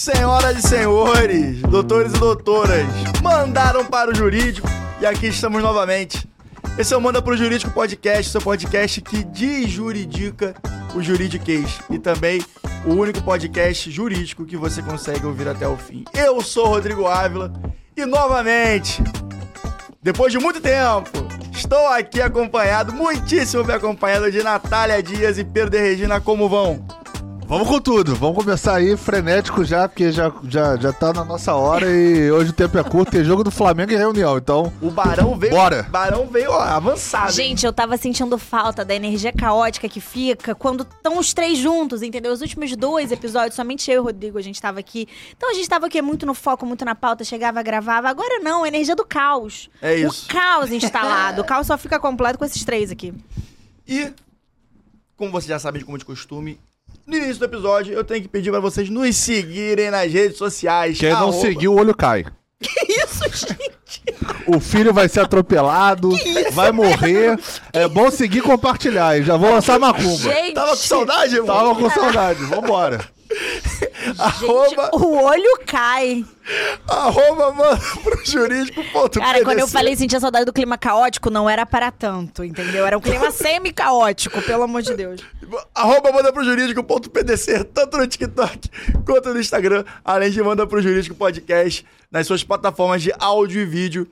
Senhoras e senhores, doutores e doutoras, mandaram para o jurídico e aqui estamos novamente. Esse é o Manda pro Jurídico Podcast, seu podcast que desjuridica o juridiquês e também o único podcast jurídico que você consegue ouvir até o fim. Eu sou Rodrigo Ávila e novamente, depois de muito tempo, estou aqui acompanhado, muitíssimo bem acompanhado de Natália Dias e Pedro de Regina. Como vão? Vamos com tudo, vamos começar aí frenético já, porque já, já, já tá na nossa hora e hoje o tempo é curto, tem jogo do Flamengo e reunião, então. O Barão veio. Bora. Barão veio ó, avançado. hein? Gente, eu tava sentindo falta da energia caótica que fica quando estão os três juntos, entendeu? Os últimos dois episódios, somente eu e o Rodrigo, a gente tava aqui. Então a gente tava aqui muito no foco, muito na pauta, chegava, gravava. Agora não, a energia do caos. É isso. O caos instalado. o caos só fica completo com esses três aqui. E, como vocês já sabem, como de costume, no início do episódio eu tenho que pedir pra vocês nos seguirem nas redes sociais. Quem não Arroba- seguir, o olho cai. Isso, gente. O filho vai ser atropelado, vai morrer. É bom seguir e compartilhar, e já vou lançar macumba. Gente. Tava com saudade, irmão? Tava com saudade, vambora. Arroba, O olho cai. arroba manda pro jurídico ponto Cara, quando eu falei sentir saudade do clima caótico, não era para tanto, entendeu? Era um clima semi-caótico, pelo amor de Deus. Arroba manda pro jurídico ponto PDC, tanto no TikTok quanto no Instagram, além de manda pro jurídico podcast nas suas plataformas de áudio e vídeo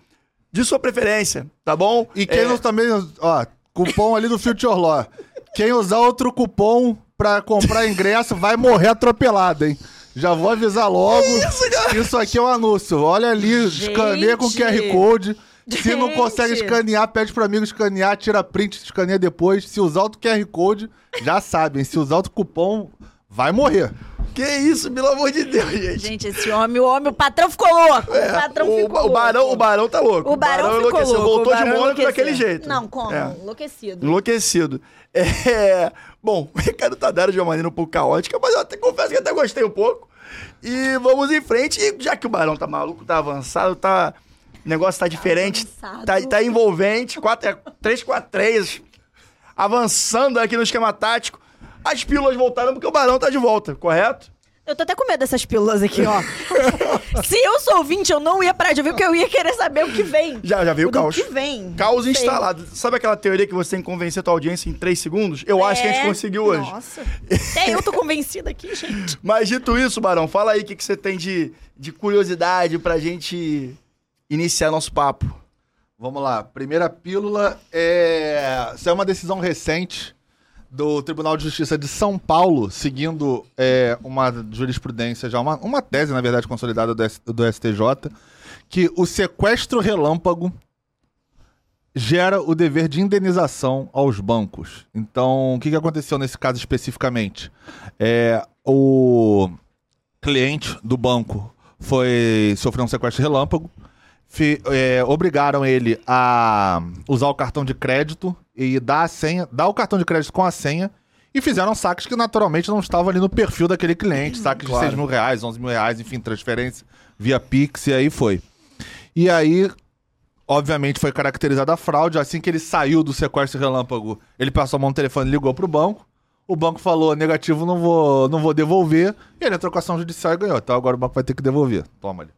de sua preferência, tá bom? E quem É, não também, ó, cupom ali do Future Law. Quem usar outro cupom pra comprar ingresso vai morrer atropelado, hein? Já vou avisar logo. Isso, cara? Isso aqui é um anúncio. Olha ali, Gente. escaneia com QR Code. Se não Gente. consegue escanear, pede pro amigo escanear, tira print, escaneia depois. Se usar outro QR Code, já sabem. Se usar outro cupom, vai morrer. Que isso, pelo amor de Deus, gente. Gente, esse homem, o homem, o patrão ficou louco. o patrão É, o, ficou o louco. barão, o barão tá louco. O barão, ficou enlouqueceu. louco. Voltou o de barão Mônaco daquele jeito. Não, como? É. Enlouquecido. Enlouquecido. É. Bom, o recado tá dado de uma maneira um pouco caótica, mas eu até confesso que até gostei um pouco. E vamos em frente. E já que o Barão tá maluco, tá avançado, tá. O negócio tá diferente. avançado. Tá, tá envolvente. 3-4-3. Avançando aqui no esquema tático. As pílulas voltaram porque o Barão tá de volta, correto? Eu tô até com medo dessas pílulas aqui, ó. Se eu sou ouvinte, eu não ia parar de ouvir, porque eu ia querer saber o que vem. Já, já veio o caos. que vem. Caos Sei. instalado. Sabe aquela teoria que você tem que convencer a tua audiência em 3 segundos? Eu acho que a gente É. conseguiu hoje. Nossa. Até eu tô convencida aqui, gente. Mas dito isso, Barão, fala aí o que, que você tem de, de curiosidade pra gente iniciar nosso papo. Vamos lá. Primeira pílula é. Isso é uma decisão recente do Tribunal de Justiça de São Paulo, seguindo é, uma jurisprudência, já uma, uma tese, na verdade, consolidada do, S- do STJ, que o sequestro relâmpago gera o dever de indenização aos bancos. Então, o que, que aconteceu nesse caso especificamente? É, o cliente do banco foi sofreu um sequestro relâmpago, é, obrigaram ele a usar o cartão de crédito e dar a senha, dar o cartão de crédito com a senha e fizeram saques que naturalmente não estavam ali no perfil daquele cliente, saques Claro. de 6 mil reais, 11 mil reais, enfim, transferência via Pix e aí foi. E aí, obviamente, foi caracterizada a fraude. Assim que ele saiu do sequestro relâmpago, ele passou a mão no telefone e ligou pro banco. O banco falou, negativo, não vou, não vou devolver. E ele entrou com a ação judicial e ganhou. Então agora o banco vai ter que devolver. Toma ali.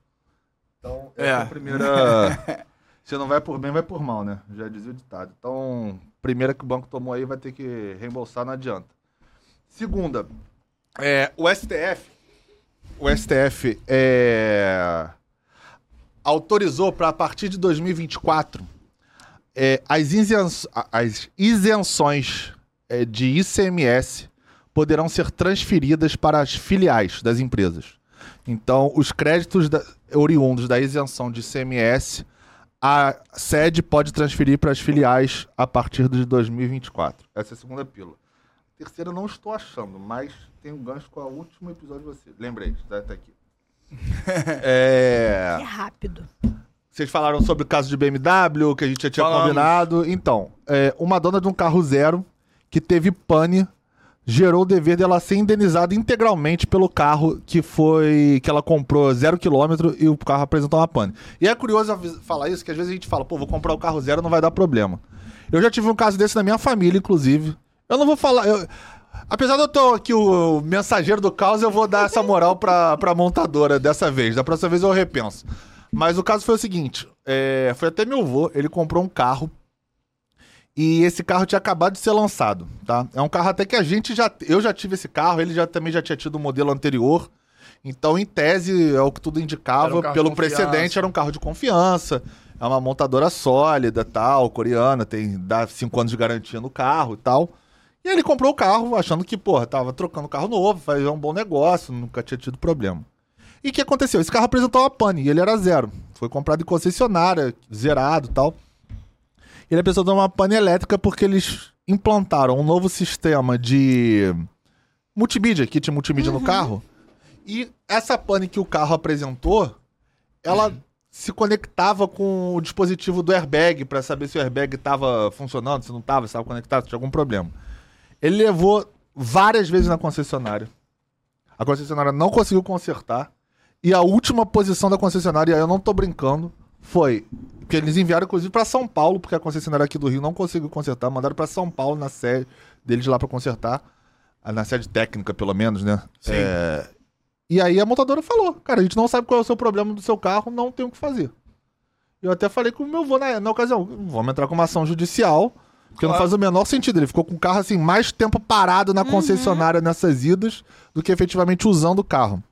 Então, é, É. a primeira... Se não vai por bem, vai por mal, né? Já dizia o ditado. Então, primeira que o banco tomou aí vai ter que reembolsar, não adianta. Segunda, é, o STF... O STF é, autorizou para a partir de 2024 é, as, isenções, as isenções é, de ICMS poderão ser transferidas para as filiais das empresas. Então, os créditos da- oriundos da isenção de ICMS, a sede pode transferir para as filiais a partir de 2024. Essa é a segunda pílula. Terceira, eu não estou achando, mas tem um gancho com o último episódio de você. Lembrei, tá, tá aqui. é... É rápido. Vocês falaram sobre o caso de BMW, que a gente já tinha Falamos. combinado. Então, é, uma dona de um carro zero que teve pane gerou o dever dela ser indenizada integralmente pelo carro que foi que ela comprou zero quilômetro e o carro apresentou uma pane. E é curioso falar isso, que às vezes a gente fala, pô, vou comprar o carro zero, não vai dar problema. Eu já tive um caso desse na minha família, inclusive. Eu não vou falar. eu- Apesar de eu tô aqui o mensageiro do caos, eu vou dar essa moral pra, pra montadora dessa vez. Da próxima vez eu repenso. Mas o caso foi o seguinte: é, foi até meu avô, ele comprou um carro. E esse carro tinha acabado de ser lançado, tá? É um carro até que a gente já. Eu já tive esse carro, ele já também já tinha tido o um modelo anterior. Então, em tese, é o que tudo indicava, um pelo precedente, era um carro de confiança. É uma montadora sólida, tal, coreana, tem dá cinco anos de garantia no carro e tal. E ele comprou o carro achando que, porra, tava trocando carro novo, fazia um bom negócio, nunca tinha tido problema. E o que aconteceu? Esse carro apresentou uma pane e ele era zero. Foi comprado em concessionária, zerado e tal. Ele apresentou uma pane elétrica porque eles implantaram um novo sistema de multimídia, kit multimídia uhum. no carro. E essa pane que o carro apresentou, ela uhum se conectava com o dispositivo do airbag para saber se o airbag estava funcionando, se não estava, se estava conectado, se tinha algum problema. Ele levou várias vezes na concessionária. A concessionária não conseguiu consertar. E a última posição da concessionária, eu não estou brincando, foi que eles enviaram inclusive para São Paulo, porque a concessionária aqui do Rio não conseguiu consertar, mandaram para São Paulo na sede deles lá para consertar, na sede técnica pelo menos, né? Sim. É, e aí a montadora falou, cara, a gente não sabe qual é o seu problema do seu carro, não tem o que fazer. Eu até falei com o meu avô na, na ocasião, vamos entrar com uma ação judicial, porque claro. não faz o menor sentido. Ele ficou com o carro assim mais tempo parado na uhum. concessionária nessas idas do que efetivamente usando o carro.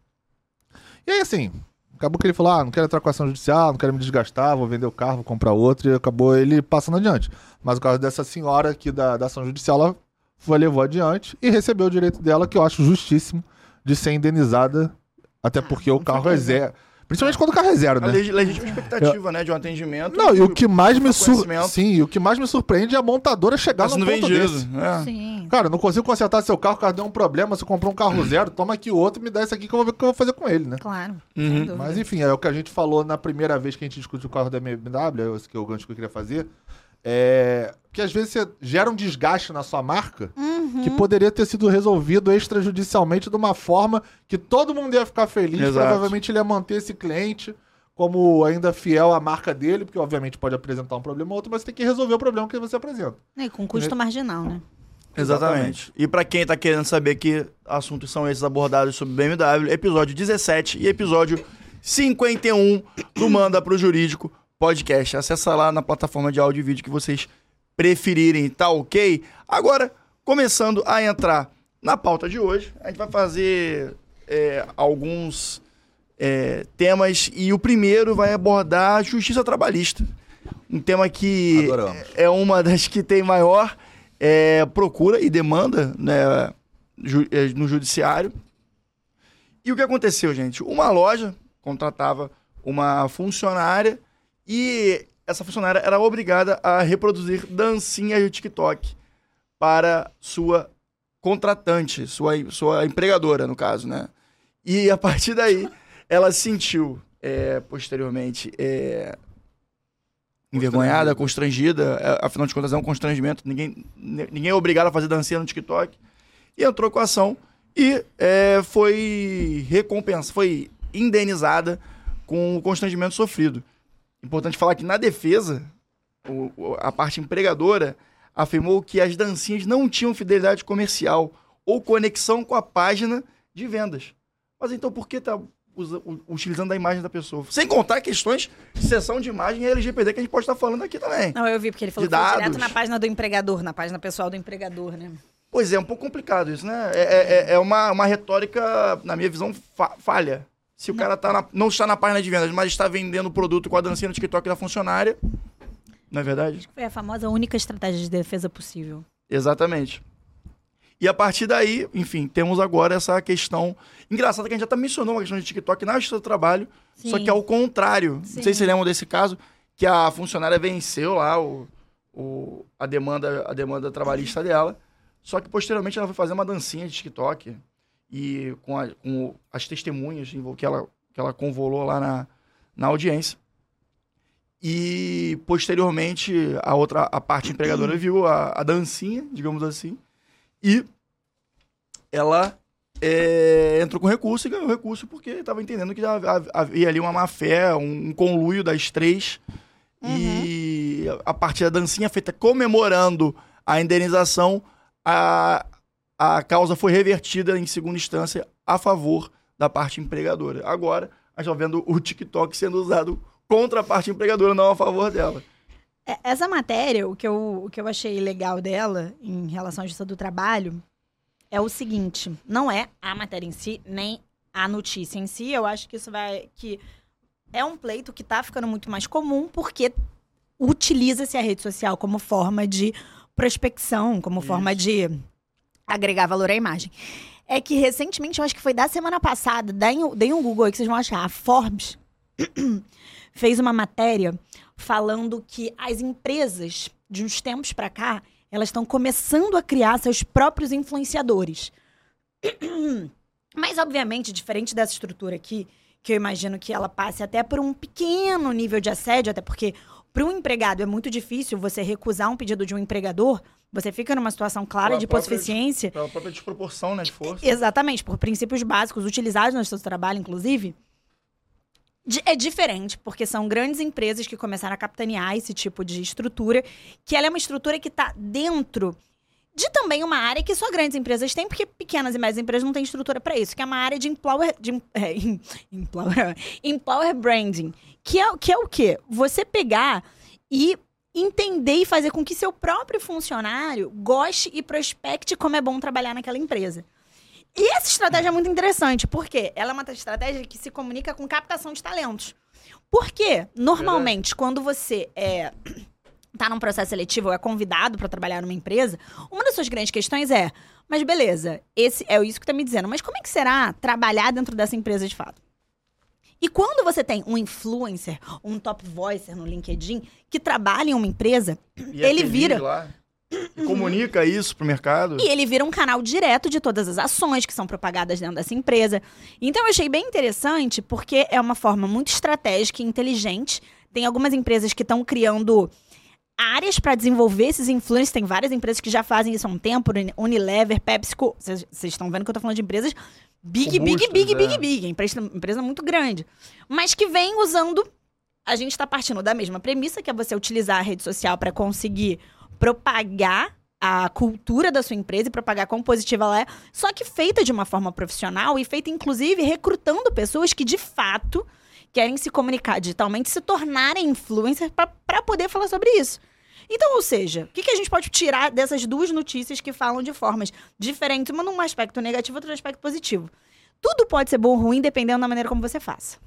E aí assim, acabou que ele falou: "Ah, não quero entrar com ação judicial, não quero me desgastar, vou vender o carro, vou comprar outro", e acabou ele passando adiante. Mas o caso dessa senhora aqui da, da ação judicial, ela foi levou adiante e recebeu o direito dela, que eu acho justíssimo de ser indenizada, até porque o carro é zero. Principalmente quando o carro é zero, né? A legítima expectativa, eu... né? De um atendimento. Não, e o que mais me surpreende. Sim, o que mais me surpreende é a montadora chegar no ponto vendido. desse. É. Sim. Cara, não consigo consertar seu carro, o carro deu um problema, você comprou um carro zero, toma aqui outro e me dá esse aqui que eu vou ver o que eu vou fazer com ele, né? Claro. Uhum. Mas enfim, é o que a gente falou na primeira vez que a gente discutiu o carro da BMW, esse que é o gancho que eu queria fazer. É, que às vezes você gera um desgaste na sua marca uhum. que poderia ter sido resolvido extrajudicialmente de uma forma que todo mundo ia ficar feliz. Exato. Provavelmente ele ia manter esse cliente como ainda fiel à marca dele, porque obviamente pode apresentar um problema ou outro, mas tem que resolver o problema que você apresenta. E com custo marginal, né? Exatamente. E para quem tá querendo saber que assuntos são esses abordados sobre BMW, episódio 17 e episódio 51 do Manda pro Jurídico podcast. Acessa lá na plataforma de áudio e vídeo que vocês preferirem, tá ok? Agora, começando a entrar na pauta de hoje, a gente vai fazer é, alguns é, temas e o primeiro vai abordar a justiça trabalhista. Um tema que Adoramos. é uma das que tem maior é, procura e demanda né, é, no judiciário. E o que aconteceu, gente? Uma loja contratava uma funcionária e essa funcionária era obrigada a reproduzir dancinhas de TikTok para sua contratante, sua, sua empregadora, no caso, né? E a partir daí, ela sentiu, é, posteriormente, é, envergonhada, constrangida. É, afinal de contas, é um constrangimento. Ninguém, ninguém é obrigado a fazer dancinha no TikTok. E entrou com a ação e é, foi recompensa, foi indenizada com o constrangimento sofrido. Importante falar que na defesa, o, a parte empregadora afirmou que as dancinhas não tinham fidelidade comercial ou conexão com a página de vendas. Mas então por que tá utilizando a imagem da pessoa? Sem contar questões de sessão de imagem e LGPD que a gente pode estar falando aqui também. Não, eu vi, porque ele falou de que foi direto na página do empregador, na página pessoal do empregador, né? Pois é, é um pouco complicado isso, né? É, é, é uma, uma retórica, na minha visão, fa falha. Se o cara tá na, não está na página de vendas, mas está vendendo o produto com a dancinha no TikTok da funcionária, não é verdade? Foi a famosa única estratégia de defesa possível. Exatamente. E a partir daí, enfim, temos agora essa questão engraçada que a gente já tá mencionou uma questão de TikTok na justiça do trabalho, Sim. só que ao contrário. Sim. Não sei se vocês lembram desse caso, que a funcionária venceu lá o, o, a, demanda, a demanda trabalhista dela, só que posteriormente ela foi fazer uma dancinha de TikTok e com, a, com as testemunhas que ela, que ela convolou lá na, na audiência. E posteriormente a outra a parte empregadora viu a, a dancinha, digamos assim, e ela é, entrou com recurso e ganhou recurso porque estava entendendo que havia ali uma má fé, um, um conluio das três. Uhum. E a partir da dancinha feita comemorando a indenização, a, a causa foi revertida em segunda instância a favor da parte empregadora. Agora, a gente está vendo o TikTok sendo usado contra a parte empregadora, não a favor dela. É, Essa matéria, o que, eu, o que eu achei legal dela em relação à justiça do trabalho é o seguinte: não é a matéria em si, nem a notícia em si. Eu acho que isso vai. que é um pleito que tá ficando muito mais comum, porque utiliza-se a rede social como forma de prospecção, como forma de agregar valor à imagem. É que recentemente, eu acho que foi da semana passada, deem um Google aí que vocês vão achar, a Forbes fez uma matéria falando que as empresas, de uns tempos pra cá, elas estão começando a criar seus próprios influenciadores. Mas, obviamente, diferente dessa estrutura aqui, que eu imagino que ela passe até por um pequeno nível de assédio, até porque para um empregado é muito difícil você recusar um pedido de um empregador, você fica numa situação clara Pela de própria- hipossuficiência. Pela própria desproporção, né, de força. Exatamente, por princípios básicos utilizados no seu trabalho, inclusive. É diferente, porque são grandes empresas que começaram a capitanear esse tipo de estrutura, que ela é uma estrutura que está dentro de também uma área que só grandes empresas têm, porque pequenas e médias empresas não têm estrutura para isso, que é uma área de employer, de, é, empower branding, que é, que é o quê? Você pegar e entender e fazer com que seu próprio funcionário goste e prospecte como é bom trabalhar naquela empresa. E essa estratégia é muito interessante, porque ela é uma estratégia que se comunica com captação de talentos. Porque, normalmente, quando você é, tá num processo seletivo ou é convidado para trabalhar numa empresa, uma das suas grandes questões é: mas beleza, esse é isso que tá me dizendo, mas como é que será trabalhar dentro dessa empresa de fato? E quando você tem um influencer, um top voicer no LinkedIn que trabalha em uma empresa, E é ele feliz vira- Lá, e comunica isso pro mercado. E ele vira um canal direto de todas as ações que são propagadas dentro dessa empresa. Então eu achei bem interessante, porque é uma forma muito estratégica e inteligente. Tem algumas empresas que estão criando áreas para desenvolver esses influencers. Tem várias empresas que já fazem isso há um tempo, Uni- Unilever, PepsiCo. Vocês estão vendo que eu tô falando de empresas big, big, Robustas, big, big, é. big. Empresa, empresa muito grande. Mas que vem usando. A gente está partindo da mesma premissa, que é você utilizar a rede social para conseguir propagar a cultura da sua empresa e propagar quão positiva ela é, só que feita de uma forma profissional e feita, inclusive, recrutando pessoas que, de fato, querem se comunicar digitalmente, se tornarem influencers para poder falar sobre isso. Então, ou seja, o que, que a gente pode tirar dessas duas notícias que falam de formas diferentes, uma num aspecto negativo, outra num aspecto positivo? Tudo pode ser bom ou ruim, dependendo da maneira como você faça.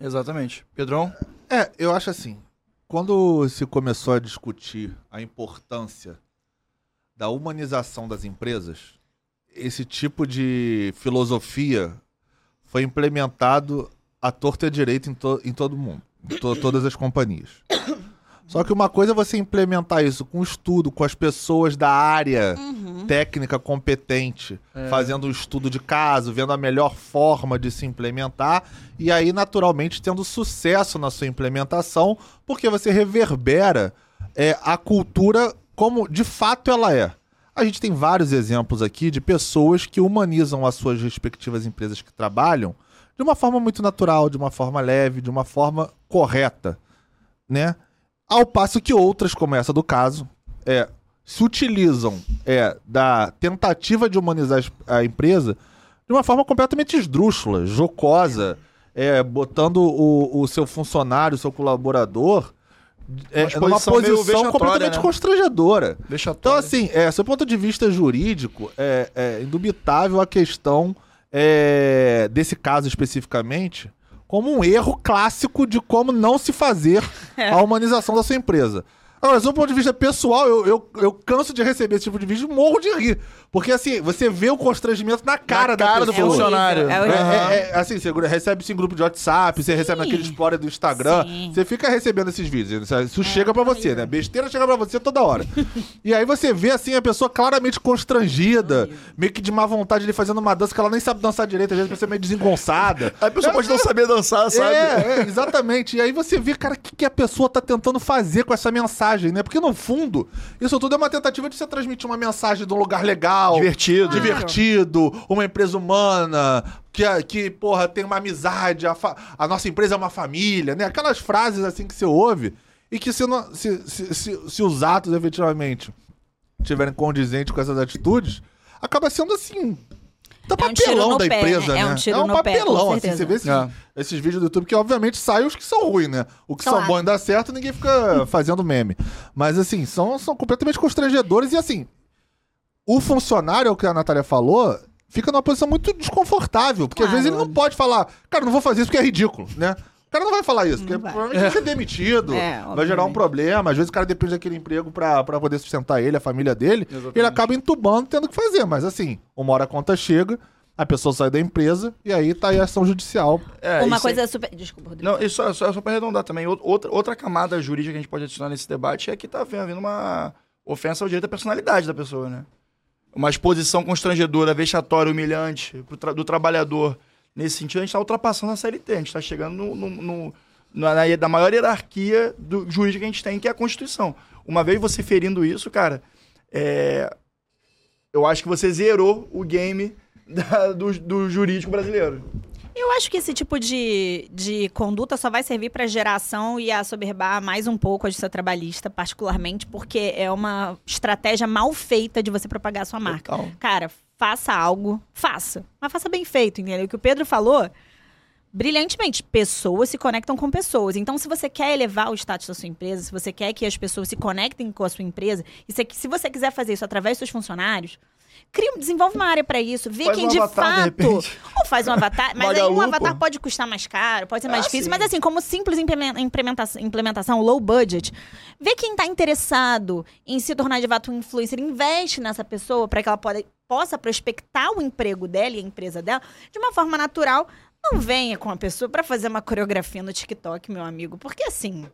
Exatamente. Pedrão? É, eu acho assim. Quando se começou a discutir a importância da humanização das empresas, esse tipo de filosofia foi implementado à torta e à direita em, to- em todo mundo, em to- todas as companhias. Só que uma coisa é você implementar isso com estudo, com as pessoas da área técnica competente, fazendo um estudo de caso, vendo a melhor forma de se implementar e aí naturalmente tendo sucesso na sua implementação, porque você reverbera é, a cultura como de fato ela é. A gente tem vários exemplos aqui de pessoas que humanizam as suas respectivas empresas que trabalham de uma forma muito natural, de uma forma leve, de uma forma correta, né? Ao passo que outras, como essa do caso, é, se utilizam é, da tentativa de humanizar a empresa de uma forma completamente esdrúxula, jocosa, é, botando o, o seu funcionário, o seu colaborador é, Uma numa posição completamente né? constrangedora. Então, assim, é, do ponto de vista jurídico, é, é indubitável a questão é, desse caso especificamente como um erro clássico de como não se fazer É. a humanização da sua empresa. Agora, do ponto de vista pessoal, eu, eu, eu canso de receber esse tipo de vídeo e morro de rir. Porque, assim, você vê o constrangimento na cara, da cara do pessoa. funcionário. É É, horrível. é, é, assim, você recebe isso em grupo de WhatsApp, você recebe naquele Explorer do Instagram, Sim. você fica recebendo esses vídeos. Isso chega pra você, né? Besteira chega pra você toda hora. e aí você vê, assim, a pessoa claramente constrangida, meio que de má vontade de fazendo uma dança que ela nem sabe dançar direito, às vezes você é meio desengonçada. A pessoa pode não saber dançar, sabe? É, é, exatamente. E aí você vê, cara, o que, que a pessoa tá tentando fazer com essa mensagem, né? Porque no fundo, isso tudo é uma tentativa de você transmitir uma mensagem de um lugar legal. Divertido. Divertido, uma empresa humana, que, que porra, tem uma amizade, a, a nossa empresa é uma família, né? Aquelas frases assim que você ouve e que se, não- se, se, se, se os atos efetivamente estiverem condizentes com essas atitudes, acaba sendo assim. Tá É um papelão no da pé, empresa, né? né? É um tiro no pé, com papelão, assim. certeza. Você vê esses, É. esses vídeos do YouTube que, obviamente, saem os que são ruins, né? O que são Claro. bons e dá certo, ninguém fica fazendo meme. Mas, assim, são, são completamente constrangedores e, assim, o funcionário, é o que a Natália falou, fica numa posição muito desconfortável. Porque às Claro. vezes ele não pode falar, cara, não vou fazer isso porque é ridículo, né? O cara não vai falar isso, porque vai. provavelmente vai ser demitido, É, vai gerar um problema. Às vezes o cara depende daquele emprego pra, pra poder sustentar ele, a família dele. Ele acaba entubando, tendo que fazer. Mas assim, uma hora a conta chega, a pessoa sai da empresa e aí tá aí a ação judicial. É, Uma isso coisa aí- super. Desculpa, Rodrigo. Não, isso só, só, só pra arredondar também. Out- Outra, outra camada jurídica que a gente pode adicionar nesse debate é que tá havendo uma ofensa ao direito à personalidade da pessoa, né? Uma exposição constrangedora, vexatória, humilhante pro tra- do trabalhador. Nesse sentido, a gente tá ultrapassando a CLT. A gente tá chegando no, no, no- na, na- maior hierarquia do jurídica que a gente tem, que é a Constituição. Uma vez você ferindo isso, cara, é, eu acho que você zerou o game da- do, do jurídico brasileiro. Eu acho que esse tipo de, de conduta só vai servir para geração e assoberbar mais um pouco a justiça trabalhista, particularmente, porque é uma estratégia mal feita de você propagar a sua marca. Total. Cara, faça algo, faça. Mas faça bem feito, entendeu? O que o Pedro falou, brilhantemente, pessoas se conectam com pessoas. Então, se você quer elevar o status da sua empresa, se você quer que as pessoas se conectem com a sua empresa, e se, se você quiser fazer isso através dos seus funcionários, cria, desenvolve uma área para isso, vê Faz quem um de avatar, de fato. repente. ou faz um avatar, mas aí um avatar pô. pode custar mais caro, pode ser mais Ah, difícil, sim. mas assim, como simples implemen- implementação, implementação low budget, vê quem está interessado em se tornar de fato um influencer, investe nessa pessoa para que ela pode- possa prospectar o emprego dela e a empresa dela de uma forma natural. Não venha com a pessoa para fazer uma coreografia no TikTok, meu amigo, porque assim,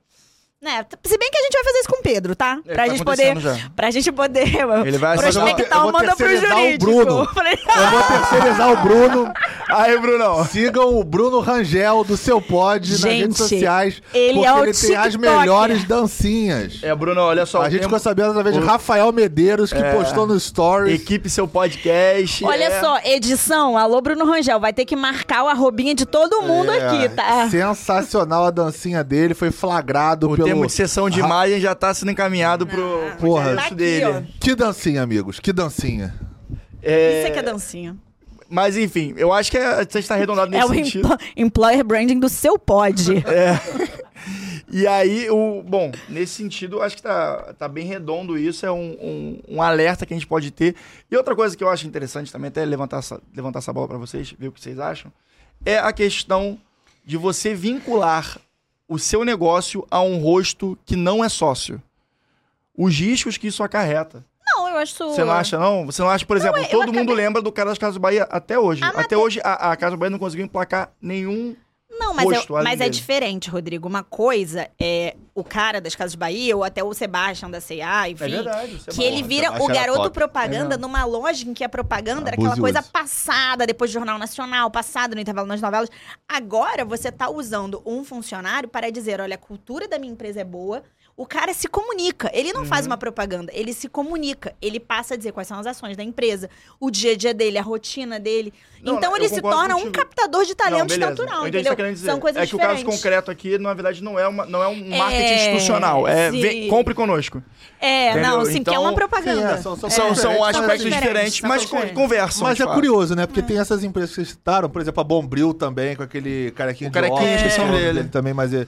né? Se bem que a gente vai fazer isso com o Pedro, tá? Pra tá gente poder, já. pra gente poder Ele vai fazer uma- prospectar eu o vou manda pro terceirizar o jurídico. Bruno. Eu vou terceirizar o Bruno. Aí, Brunão. Sigam o Bruno Rangel do seu pod nas Gente, redes sociais. ele porque é o ele tem as melhores dancinhas. É, Bruno, olha só. a gente ficou sabendo através de o- Rafael Medeiros, que É. postou no Stories. Equipe seu podcast. Olha é. só, edição, alô Bruno Rangel, vai ter que marcar o arrobinha de todo mundo É, aqui, tá? Sensacional a dancinha dele, foi flagrado O pelo... termo de sessão de imagem já tá sendo encaminhado pro, pro Porra. Tá aqui, dele. ó. Que dancinha, amigos, que dancinha. É, Isso aqui é dancinha. Mas enfim, eu acho que é, você está arredondado nesse É o sentido. empl- employer branding do seu pod. E aí, o, bom, nesse sentido, acho que tá, tá bem redondo isso, é um, um, um alerta que a gente pode ter. E outra coisa que eu acho interessante também, até levantar essa, levantar essa bola para vocês, ver o que vocês acham, é a questão de você vincular o seu negócio a um rosto que não é sócio. Os riscos que isso acarreta. Não, eu acho. Você não acha, não? Você não acha, por exemplo, eu todo mundo acabei- lembra do cara das Casas Bahia até hoje. Ah, mas até hoje, a, a Casa Bahia não conseguiu emplacar nenhum. Não, mas, além mas é diferente, Rodrigo. Uma coisa é o cara das Casas Bahia, ou até o Sebastian da C&A, enfim. É verdade. é Que ele vira o garoto propaganda É. numa lógica em que a propaganda era aquela coisa uso. passada, depois do Jornal Nacional, passada no intervalo nas novelas. Agora você tá usando um funcionário para dizer: olha, a cultura da minha empresa é boa. O cara se comunica. Ele não Uhum. faz uma propaganda, ele se comunica. Ele passa a dizer quais são as ações da empresa, o dia a dia dele, a rotina dele. Não, então ele se torna um contigo. captador de talentos Não, natural, entendeu? tá querendo dizer. São coisas É que o caso diferentes. concreto aqui, na verdade, não é, uma, não é um É, marketing institucional. É sim. vem- compre conosco. É, Entendeu? não, assim, que é uma Então, propaganda. sim, é, são- são É, são, são diferentes, aspectos diferentes, são mas diferentes. conversam. Mas é fato. curioso, né? Porque tem essas empresas que vocês citaram, por exemplo, a Bombril também, com aquele carequinho O de carequinha, óculos, que é dele. também, mas é...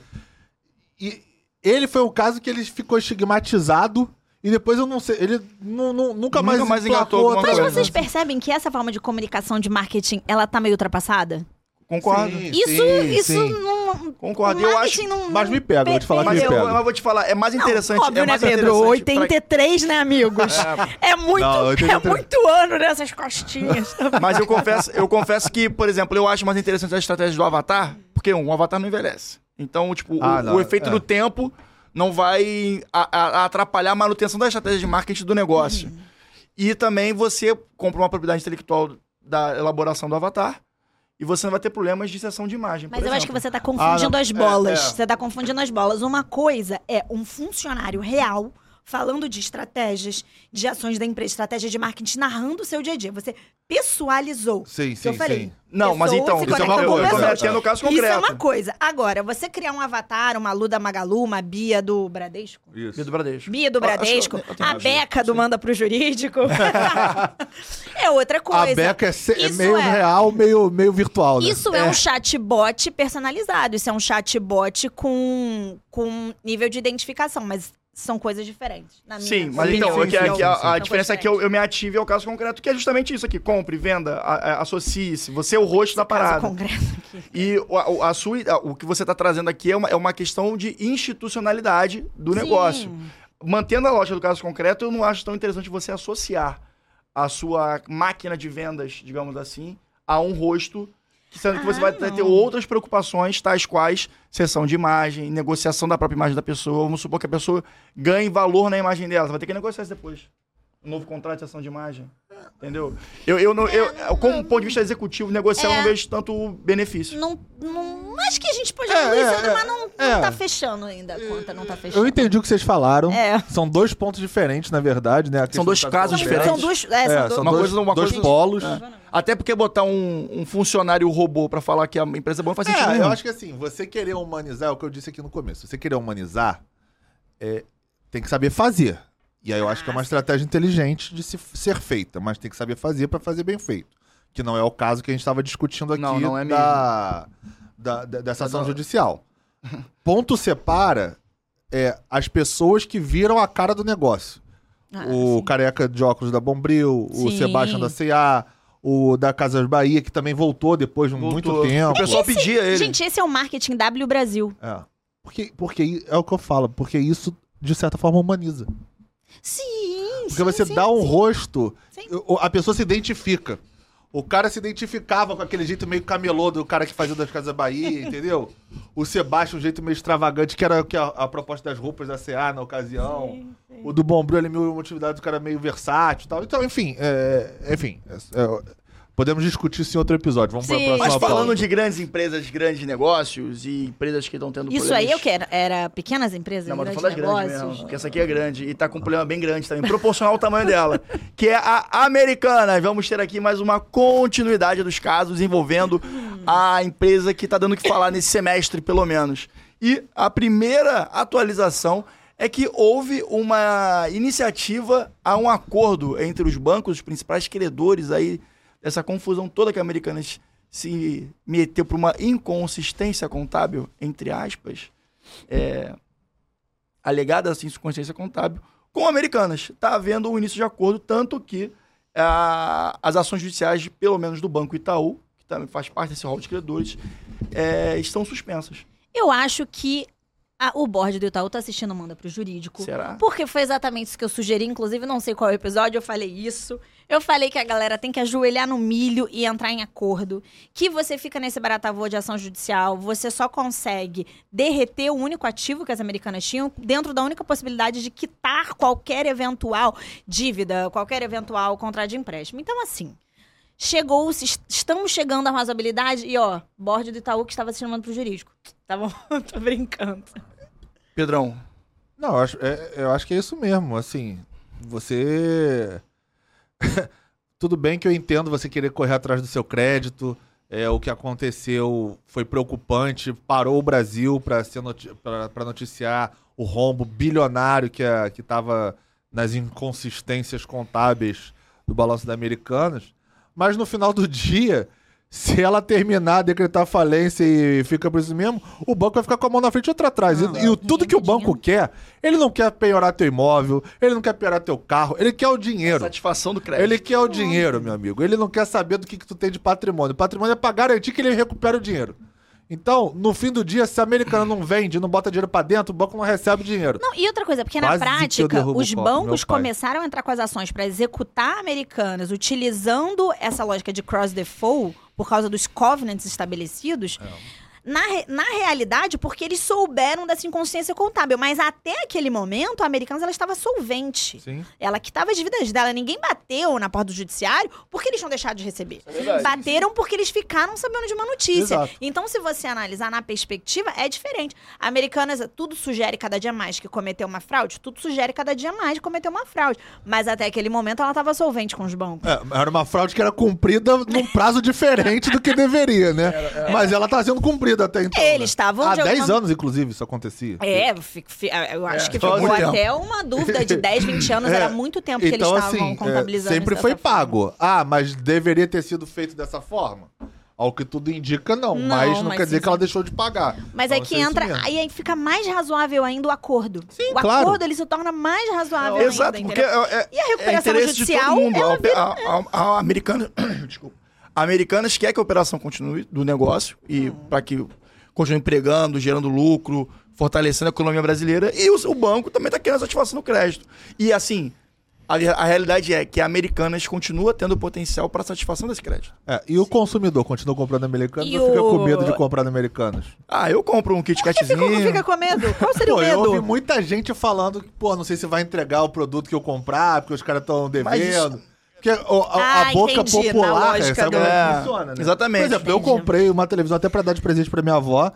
E ele foi o caso que ele ficou estigmatizado e depois eu não sei, ele nu- nu- nunca mais Nunca mais emplacou engatou alguma outra Mas coisa. vocês percebem que essa forma de comunicação de marketing, ela tá meio ultrapassada? Concordo. Sim, Isso, sim, isso sim. não. Concordo. Eu acho. não, Mas me pega, vou te falar que Mas me eu, pega. eu vou te falar, é mais interessante. Óbvio, é mais né, Pedro? interessante pra- 83, né, amigos? É muito, Não, 83. é muito ano nessas costinhas. Mas eu confesso, eu confesso que, por exemplo, eu acho mais interessante a estratégia do Avatar, porque um, o Avatar não envelhece. Então, tipo, o- Ah, o, não, efeito é. do tempo não vai a- a- atrapalhar a manutenção da estratégia de marketing do negócio. Uhum. E também você compra uma propriedade intelectual da elaboração do Avatar e você não vai ter problemas de sessão de imagem. Mas por eu acho que exemplo. você tá confundindo Ah, as bolas. É, é. Você tá confundindo as bolas. Uma coisa é um funcionário real falando de estratégias, de ações da empresa, estratégia de marketing, narrando o seu dia a dia. Você pessoalizou. Sim, que eu sim, falei. sim. Não, mas então, isso é uma com coisa. no caso Isso é uma coisa. Agora, você criar um avatar, uma Lu da Magalu, uma Bia do Bradesco. Isso. Bia do Bradesco. Bia do Ah, Bradesco, eu- eu a. Beca do Manda pro Jurídico. é outra coisa. A Beca é, se- é meio é- real, meio, meio virtual, né? Isso é. um chatbot personalizado. Isso é um chatbot com, com nível de identificação, mas são coisas diferentes. Na minha Sim, mas então, que, é a, a diferença é que eu, eu me ative ao caso concreto, que é justamente isso aqui: compre, venda, associe-se. Você é o rosto da Caso parada. concreto aqui. E o, a, a sua, o que você está trazendo aqui é uma, é uma questão de institucionalidade do Sim. negócio. Mantendo a loja do caso concreto, eu não acho tão interessante você associar a sua máquina de vendas, digamos assim, a um rosto, sendo que você Ah, vai ter não. outras preocupações, tais quais sessão de imagem, negociação da própria imagem da pessoa. Vamos supor que a pessoa ganhe valor na imagem dela. Você vai ter que negociar isso depois. Um novo contrato de sessão de imagem. Entendeu? Eu, eu, não, eu, como ponto de vista executivo, negociar eu não É. vejo tanto benefício. Não, não, acho que a gente pode É, evoluir é, isso, é. mas não, É. não tá fechando ainda a conta, não tá Eu fechando. entendi o que vocês falaram. É. São dois pontos diferentes, na verdade, né? Questão dois do casos diferentes. São. É, são É, são dois, coisa- dois polos. Até porque botar um, um funcionário robô pra falar que a empresa é boa não faz sentido É, nenhum. eu acho que assim, você querer humanizar, é o que eu disse aqui no começo. Você querer humanizar, é, tem que saber fazer. E aí eu acho que é uma estratégia inteligente de se, ser feita, mas tem que saber fazer pra fazer bem feito. Que não é o caso que a gente estava discutindo aqui Não, não é da, da- da- dessa ação judicial. Ponto separa é, as pessoas que viram a cara do negócio. Ah, o sim. careca de óculos da Bombril, o Sim. Sebastião da C&A, o da Casas Bahia, que também voltou depois de Voltou. muito tempo. O pessoal pedia ele. Gente, esse é o marketing W Brasil. É. Porque, porque é o que eu falo, porque isso, de certa forma, humaniza. Sim. Porque você sim, dá um sim. rosto, Sim. o- a pessoa se identifica. O cara se identificava com aquele jeito meio camelô do cara que fazia das Casas Bahia, entendeu? O Sebastião, um jeito meio extravagante, que era que a, a proposta das roupas da CA na ocasião. O do Bombril, ele meio motividade do cara meio versátil e tal. Então, enfim, é, enfim. é- é- podemos discutir isso em outro episódio. Vamos para Sim. a próxima Mas falando pauta. de grandes empresas, grandes negócios e empresas que estão tendo Isso problemas- aí eu quero. Era pequenas empresas, Não, mas grandes falando das grandes negócios. mesmo, porque essa aqui é grande e tá com um problema bem grande também, proporcional ao tamanho dela, que é a Americana. Vamos ter aqui mais uma continuidade dos casos envolvendo a empresa que tá dando o que falar nesse semestre, pelo menos. E a primeira atualização é que houve uma iniciativa a um acordo entre os bancos, os principais credores aí dessa confusão toda que a Americanas se meteu por uma inconsistência contábil, entre aspas, é, alegada assim, inconsistência contábil, com Americanas. Está havendo um início de acordo, tanto que ah, as ações judiciais, pelo menos do Banco Itaú, que também faz parte desse rol de credores, é, estão suspensas. Eu acho que a- o board do Itaú tá assistindo Manda pro Jurídico. Será? Porque foi exatamente isso que eu sugeri, inclusive não sei qual episódio eu falei isso. Eu falei que a galera tem que ajoelhar no milho e entrar em acordo. Que você fica nesse baratavô de ação judicial, você só consegue derreter o único ativo que as americanas tinham dentro da única possibilidade de quitar qualquer eventual dívida, qualquer eventual contrato de empréstimo. Então, assim, chegou, est- estamos chegando à razoabilidade e, ó, board do Itaú que estava se chamando pro jurídico. Tá bom? Tô brincando. Pedrão, Não, eu acho, é- eu acho que é isso mesmo. Assim, você. Tudo bem que eu entendo você querer correr atrás do seu crédito. É, o que aconteceu foi preocupante. Parou o Brasil para noticiar o rombo bilionário que que estava nas inconsistências contábeis do balanço da Americanas. Mas no final do dia, se ela terminar, decretar falência e fica por isso mesmo, o banco vai ficar com a mão na frente e outra atrás. Não, e e o, tudo que o banco quer, ele não quer penhorar teu imóvel, ele não quer penhorar teu carro, ele quer o dinheiro. satisfação do crédito. Ele quer o dinheiro, meu amigo. Ele não quer saber do que, que tu tem de patrimônio. Patrimônio é pra garantir que ele recupera o dinheiro. Então, no fim do dia, se a americana não vende, não bota dinheiro pra dentro, o banco não recebe dinheiro. Não, e outra coisa, porque Quase na prática, os copo, bancos começaram a entrar com as ações para executar americanas, utilizando essa lógica de cross default, por causa dos covenants estabelecidos. É. Na, na realidade, porque eles souberam dessa inconsciência contábil. Mas até aquele momento, a Americanas ela estava solvente. Sim. Ela quitava as dívidas dela. Ninguém bateu na porta do judiciário porque eles tinham deixado de receber. É. Bateram porque eles ficaram sabendo de uma notícia. Exato. Então, se você analisar na perspectiva, é diferente. Americanas, tudo sugere cada dia mais que cometeu uma fraude, tudo sugere cada dia mais que cometeu uma fraude. Mas até aquele momento ela estava solvente com os bancos. É, era uma fraude que era cumprida num prazo diferente do que deveria, né? Mas ela tá sendo cumprida até então. Eles né? estavam Há de 10 alguma- anos, inclusive, isso acontecia. É, fi- eu acho É, que ficou até uma dúvida de 10, 20 anos, É. era muito tempo que então, eles estavam assim, é, contabilizando. sempre isso foi dessa forma. pago. Ah, mas deveria ter sido feito dessa forma? Ao que tudo indica, não. Não, mas não mas quer dizer que ela deixou de pagar. Mas Então, aí que é isso entra, aí, aí fica mais razoável ainda o acordo. Sim, o claro. acordo ele se torna mais razoável Exato, ainda. porque entendeu? é, é- E a é recuperação judicial, ela A, a, a- a americana, desculpa. A Americanas quer que a operação continue do negócio e Hum. para que continue empregando, gerando lucro, fortalecendo a economia brasileira. E o, o banco também está querendo a satisfação do crédito. E assim, a, a realidade é que a Americanas continua tendo potencial para satisfação desse crédito. É, e o consumidor continua comprando americanos E ou fica o- com medo de comprar no americanos? Ah, eu compro um Kit Por que Katzinho. fica, fica com medo? Qual seria Pô, o eu ouvi medo? muita gente falando que, pô, não sei se vai entregar o produto que eu comprar, porque os caras estão Mas isso- devendo. Porque o- a, a Ah, boca entendi, popular, lógica sabe do- como é É, que funciona, né? exatamente. Por exemplo, eu Entendi. comprei uma televisão até pra dar de presente pra minha avó,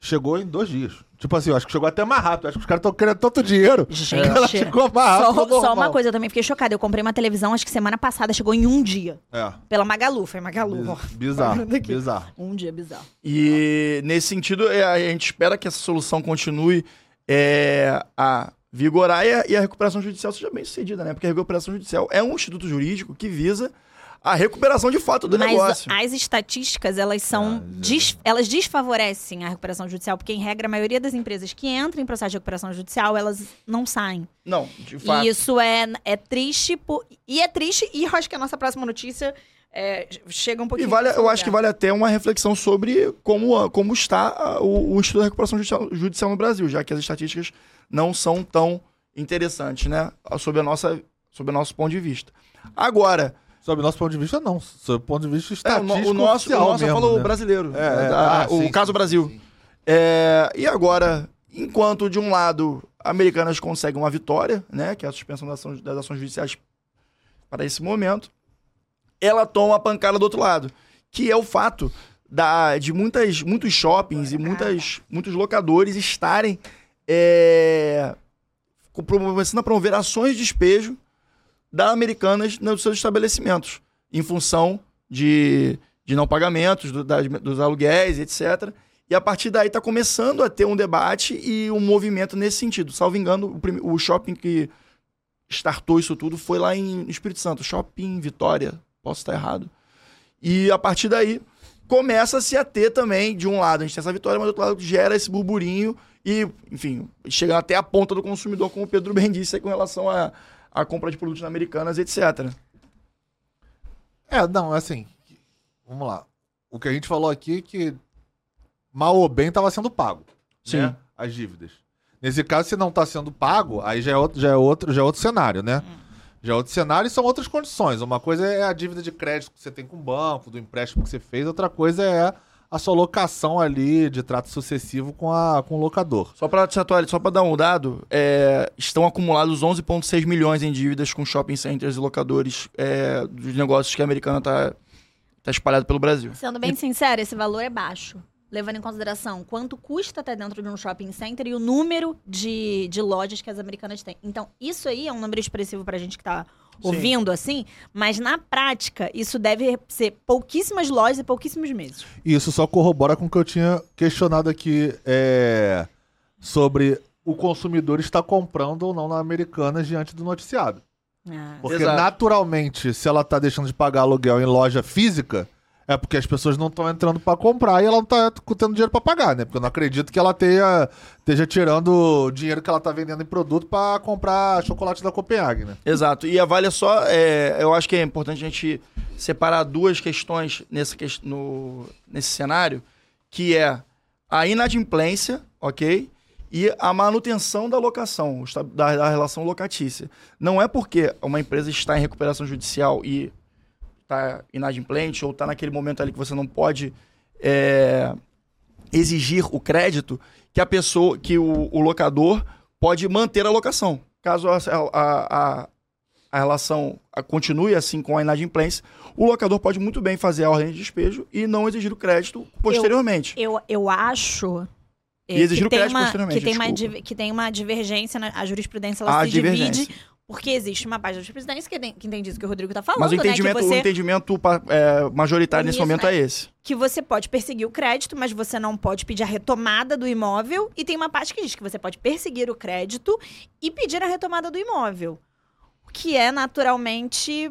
chegou em dois dias. Tipo assim, eu acho que chegou até mais rápido. Acho que os caras estão querendo tanto dinheiro. Gente, ela chegou mais rápido. só, só uma coisa, eu também fiquei chocada. Eu comprei uma televisão, acho que semana passada, chegou em um dia. É. Pela Magalu, foi Magalu. ó. Biz- Bizarro, Daqui. bizarro. Um dia bizarro. E nesse sentido, é, a gente espera que essa solução continue é, a vigorar e a, e a recuperação judicial seja bem sucedida, né? Porque a recuperação judicial é um instituto jurídico que visa a recuperação de fato do Mas negócio. as estatísticas, elas são. des- elas desfavorecem a recuperação judicial, porque, em regra, a maioria das empresas que entram em processo de recuperação judicial, elas não saem. Não, de fato. E isso é, é triste. por- E é triste, e eu acho que a nossa próxima notícia é, chega um E pouquinho. vale, nesse eu acho que vale até uma reflexão sobre como, como está ah, o, o Instituto da Recuperação Judicial, Judicial no Brasil, já que as estatísticas não são tão interessantes, né? Sobre, a nossa, sobre o nosso ponto de vista. Agora, Sob o nosso ponto de vista, não. Sob o ponto de vista é, o, estatístico no- o nosso, o nosso eu mesmo, falo né? brasileiro. É, é, da- ah, o sim, caso sim, Brasil. sim. É, e agora, enquanto de um lado, Americanas conseguem uma vitória, né, que é a suspensão das ações, das ações judiciais para esse momento, ela toma a pancada do outro lado, que é o fato da, de muitas, muitos shoppings e muitas, muitos locadores estarem é, com- começando a promover ações de despejo da Americanas nos seus estabelecimentos, em função de, de não pagamentos do- das- dos aluguéis, etc. E a partir daí está começando a ter um debate e um movimento nesse sentido. Salvo engano, o, o shopping que startou isso tudo foi lá em Espírito Santo, Shopping Vitória, posso estar errado. E a partir daí começa-se a ter também, de um lado, a gente tem essa vitória, mas do outro lado gera esse burburinho e, enfim, chegando até a ponta do consumidor, como o Pedro bem disse aí com relação à à compra de produtos americanas, etc. É, não, assim. Vamos lá. O que a gente falou aqui é que mal ou bem estava sendo pago. Sim. né, As dívidas. Nesse caso, se não está sendo pago, aí já é outro, já é outro, já é outro cenário, né? Já é outro cenário e são outras condições. Uma coisa é a dívida de crédito que você tem com o banco, do empréstimo que você fez, outra coisa é a sua locação ali de trato sucessivo com, a, com o locador. Só para te atualizar, só para dar um dado, é, estão acumulados 11,6 milhões em dívidas com shopping centers e locadores é, dos negócios que a americana tá, tá espalhado pelo Brasil. Sendo bem sincero, esse valor é baixo. Levando em consideração quanto custa estar dentro de um shopping center e o número de, de lojas que as americanas têm. Então, isso aí é um número expressivo pra gente que tá ouvindo assim, mas na prática, isso deve ser pouquíssimas lojas e pouquíssimos meses. E isso só corrobora com o que eu tinha questionado aqui é, sobre o consumidor estar comprando ou não na Americanas diante do noticiado. Ah. Porque Exato. naturalmente, se ela tá deixando de pagar aluguel em loja física, é porque as pessoas não estão entrando pra comprar e ela não tá tendo dinheiro pra pagar, né? Porque eu não acredito que ela tenha, esteja tirando o dinheiro que ela tá vendendo em produto pra comprar chocolate da Copenhague, né? Exato. E a Vale só, é, eu acho que é importante a gente separar duas questões nesse, no, nesse cenário, que é a inadimplência, ok? E a manutenção da locação, da relação locatícia. Não é porque uma empresa está em recuperação judicial e está inadimplente ou está naquele momento ali que você não pode é, exigir o crédito que a pessoa, que o, o locador pode manter a locação. Caso a, a, a, a relação continue assim com a inadimplência, o locador pode muito bem fazer a ordem de despejo e não exigir o crédito posteriormente. Eu, eu acho. é, E exigir que o tem crédito uma, posteriormente, que tem, uma, desculpa. que tem uma divergência, na, a jurisprudência ela A se divide, porque existe uma parte da jurisprudência que que entende isso que o Rodrigo tá falando, Mas o né? Entendimento, o você, entendimento pa- é, majoritário nesse Isso, momento né? é esse. que você pode perseguir o crédito, mas você não pode pedir a retomada do imóvel. E tem uma parte que diz que você pode perseguir o crédito e pedir a retomada do imóvel. O que é naturalmente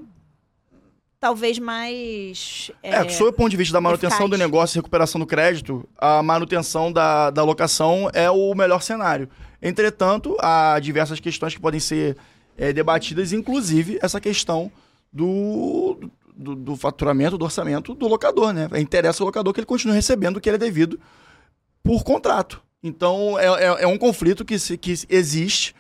talvez mais. É, sob o ponto de vista da manutenção do eficaz. negócio e recuperação do crédito, a manutenção da, da locação é o melhor cenário. Entretanto, há diversas questões que podem ser é, debatidas, inclusive essa questão do, do, do faturamento, do orçamento do locador, né? Interessa o locador que ele continue recebendo o que ele é devido por contrato. Então, é, é, é um conflito que, se, que existe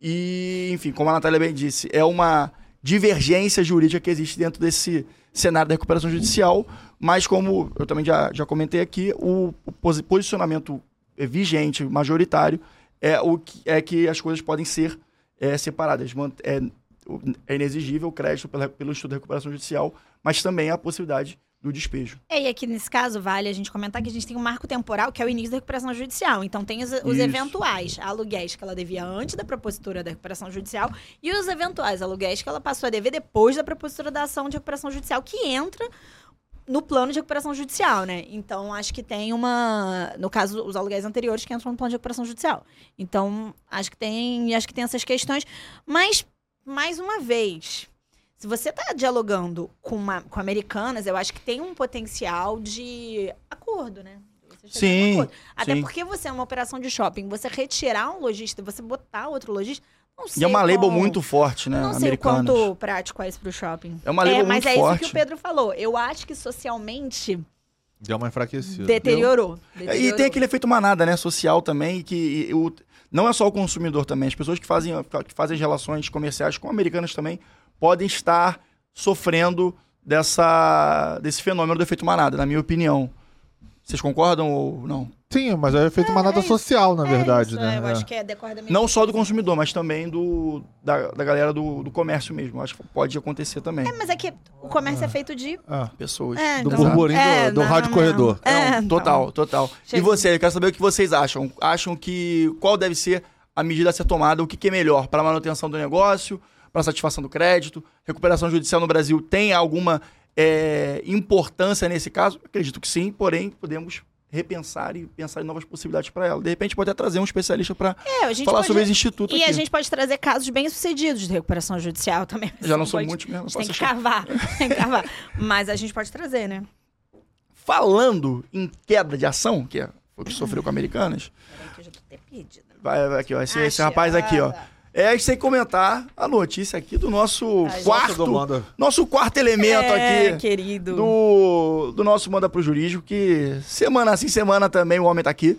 e, enfim, como a Natália bem disse, é uma divergência jurídica que existe dentro desse cenário da recuperação judicial, mas como eu também já, já comentei aqui, o, o posi- posicionamento vigente, majoritário, é, o que, é que as coisas podem ser eh, separadas. É, é inexigível o crédito pela, pelo estudo da recuperação judicial, mas também a possibilidade do despejo. É, e aqui nesse caso, vale a gente comentar que a gente tem um marco temporal, que é o início da recuperação judicial. Então, tem os, os eventuais aluguéis que ela devia antes da propositura da recuperação judicial e os eventuais aluguéis que ela passou a dever depois da propositura da ação de recuperação judicial, que entra no plano de recuperação judicial, né? Então, acho que tem uma... No caso, os aluguéis anteriores que entram no plano de recuperação judicial. Então, acho que tem, acho que tem essas questões. Mas, mais uma vez... Se você está dialogando com, uma, com americanas, eu acho que tem um potencial de acordo, né? Sim, acordo. Até sim. porque você é uma operação de shopping, você retirar um lojista, você botar outro lojista, E é uma label quão- muito forte, né? Não sei quanto prático é isso pro shopping. É uma label é, mas muito é isso forte. que o Pedro falou. Eu acho que socialmente Deu uma enfraquecida. deteriorou. É, E deteriorou. tem aquele efeito manada, né? Social também, que e o, não é só o consumidor também. As pessoas que fazem, que fazem as relações comerciais com americanas também podem estar sofrendo dessa, desse fenômeno do efeito manada, na minha opinião. Vocês concordam ou não? Sim, mas é feito uma nada é social, na É verdade, isso, né? é, Eu É. acho que é decorre da Não só do consumidor, mas também do, da, da galera do, do comércio mesmo. Acho que pode acontecer também. É, mas é que o comércio é feito de. Ah, Pessoas. É, do então- burburinho É, do, do não, rádio não. corredor. É, Não, então. total, total. E Chega. você, eu quero saber o que vocês acham. Acham que qual deve ser a medida a ser tomada, o que, que é melhor para a manutenção do negócio, para a satisfação do crédito? Recuperação judicial no Brasil tem alguma é, importância nesse caso? Acredito que sim, porém podemos repensar e pensar em novas possibilidades para ela. De repente pode até trazer um especialista para É, falar pode- sobre esse instituto E aqui. a gente pode trazer casos bem-sucedidos de recuperação judicial também. Já não são pode- muitos mesmo. Tem que achar. cavar, tem que cavar. Mas a gente pode trazer, né? Falando em queda de ação, que é o que sofreu com Americanas, Peraí que eu já tô até perdida. vai, vai aqui, ó, esse, esse rapaz aqui, ó. Ah, É sem comentar a notícia aqui do nosso Ai, quarto, do Manda. nosso quarto elemento é, aqui querido. do, do nosso Manda pro Jurídico, que semana sim, semana também o homem tá aqui.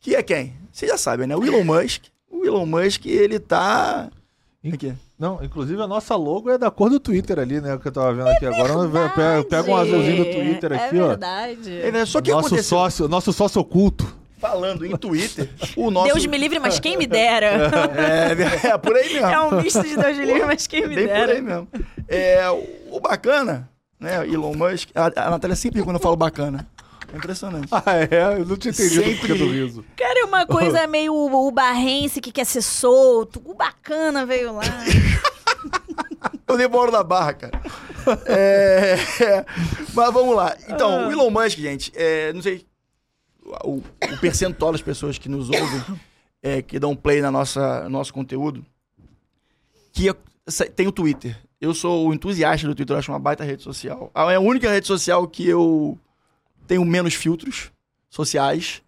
Que é quem? Vocês já sabem, né? O Elon Musk. O Elon Musk, ele tá... Aqui. Não, inclusive a nossa logo é da cor do Twitter ali, né? Que eu tava vendo aqui agora. Eu Verdade. pego, pego um azulzinho do Twitter aqui, é ó. verdade. Ele- Só que nosso aconteceu, sócio, nosso sócio oculto. Falando em Twitter, o nosso... Deus me livre, mas quem me dera. É, é por aí mesmo. É um misto de Deus me livre, mas quem me Bem por dera. aí mesmo. É, o- bacana, né? Elon Musk. A, a Natália sempre quando eu falo bacana. É impressionante. Ah, é? Eu não tinha entendido Sempre do ri. riso. Cara, é uma coisa meio o barrense que quer ser solto. O bacana veio lá. Eu demoro da barra, cara. É, é, mas vamos lá. Então, o Elon Musk, gente, é, não sei o, o percentual das pessoas que nos ouvem, é, que dão play na nossa no nosso conteúdo, que é- tem o Twitter. Eu sou o entusiasta do Twitter, eu acho uma baita rede social. É a única rede social que eu tenho menos filtros sociais.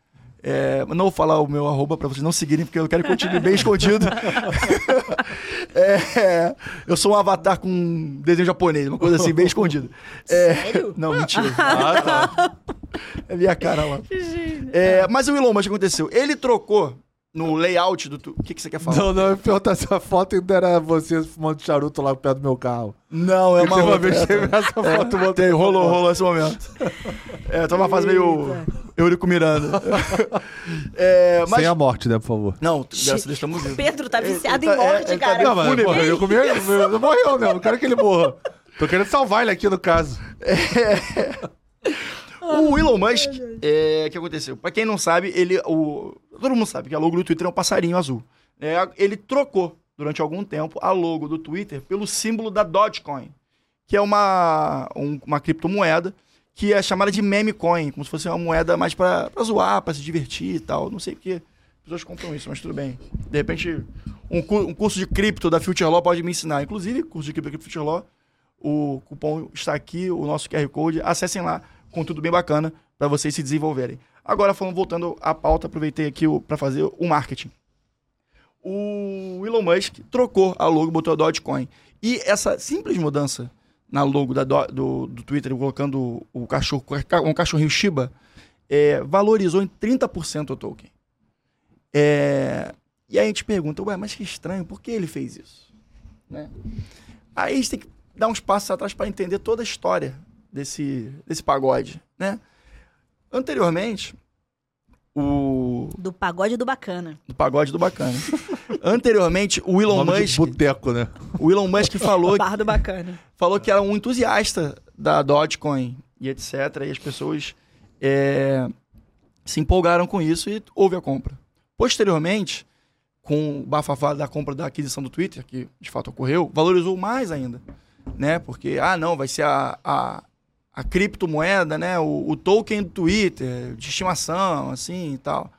É, não vou falar o meu arroba pra vocês não seguirem, porque eu quero que continue bem escondido. É, eu sou um avatar com desenho japonês, uma coisa assim, bem escondida. É, Sério? Não, mentira. Ah, tá. É minha cara lá. É, mas o Elon Musk aconteceu. Ele trocou no layout do. tu- O que, que você quer falar? Não, não, eu perguntar se a foto ainda era você fumando charuto lá perto do meu carro. Não, é uma uma vez teve essa foto. é, tem, rolou, rolou esse momento. É, tá uma fase meio. Eurico Miranda. é, mas... Sem a morte, né, por favor. Não, graças a Deus estamos vivos. Pedro tá viciado ele em tá- é, morte, ele tá cara. bem Não, mas porra, eu comi, ele morreu, né? Não quero que ele morra. Tô querendo salvar ele aqui no caso. O Elon Musk, é, o que aconteceu? Pra quem não sabe, ele. O, todo mundo sabe que a logo do Twitter é um passarinho azul. É, ele trocou, durante algum tempo, a logo do Twitter pelo símbolo da Dogecoin, que é uma, um- uma criptomoeda que é chamada de meme coin, como se fosse uma moeda mais pra zoar, pra se divertir e tal. Não sei porque as pessoas compram isso, mas tudo bem. De repente, um, cu- um curso de cripto da Future Law pode me ensinar. Inclusive, curso de cripto da Future Law, o cupom está aqui, o nosso QR Code. Acessem lá, conteúdo bem bacana para vocês se desenvolverem. Agora, falando, voltando à pauta, aproveitei aqui para fazer o marketing. O Elon Musk trocou a logo, botou a Dogecoin. E essa simples mudança na logo da Do- do, Twitter, colocando o cachorro, um cachorrinho Shiba, é, valorizou em 30% o token. É, e aí a gente pergunta, ué, mas que estranho, por que ele fez isso? Né? Aí a gente tem que dar uns passos atrás para entender toda a história desse, desse pagode, né? Anteriormente, o Do pagode do bacana. do pagode do bacana. Anteriormente, o Elon Nome de Musk, boteco, né? o Elon Musk falou, Barra do bacana. falou que era um entusiasta da Dogecoin e etc. E as pessoas é, se empolgaram com isso e houve a compra. Posteriormente, com o bafafá da compra da aquisição do Twitter, que de fato ocorreu, valorizou mais ainda, né? Porque, ah, não, vai ser a, a, a criptomoeda, né? O, o token do Twitter, de estimação, assim e tal.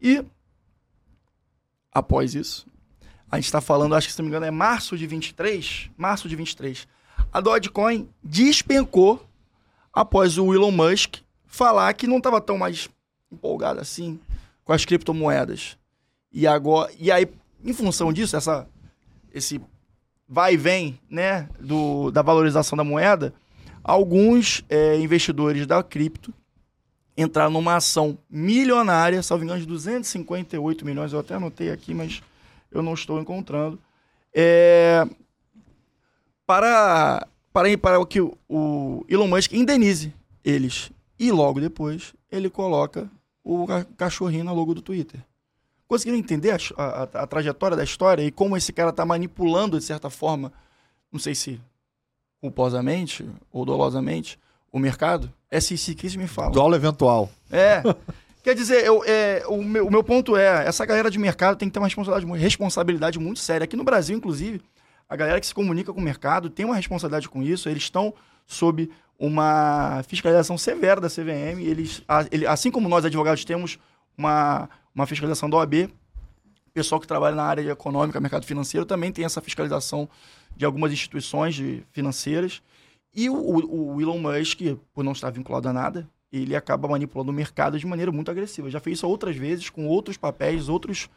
E, após isso, a gente está falando, acho que se não me engano é março de 23, março de 23, a Dogecoin despencou após o Elon Musk falar que não estava tão mais empolgado assim com as criptomoedas. E agora, e aí, em função disso, essa, esse vai e vem, né, do, da valorização da moeda, alguns é, investidores da cripto entraram numa ação milionária, salvo engano, de 258 milhões, eu até anotei aqui, mas eu não estou encontrando, é, para, para, para que o, o Elon Musk indenize eles. E logo depois ele coloca o ca- cachorrinho na logo do Twitter. Conseguiram entender a, a- a trajetória da história e como esse cara está manipulando, de certa forma, não sei se culposamente ou dolosamente, o mercado? É se se que me fala. Dólar eventual. É. Quer dizer, eu, é, o, meu, o meu ponto é, essa galera de mercado tem que ter uma responsabilidade, responsabilidade muito séria. Aqui no Brasil, inclusive, a galera que se comunica com o mercado tem uma responsabilidade com isso. Eles estão sob uma fiscalização severa da CVM. Eles, assim como nós, advogados, temos uma, uma fiscalização da OAB, o pessoal que trabalha na área econômica, mercado financeiro, também tem essa fiscalização de algumas instituições de- financeiras. E o, o- o Elon Musk, por não estar vinculado a nada, ele acaba manipulando o mercado de maneira muito agressiva. Já fez isso outras vezes com outros papéis, outros,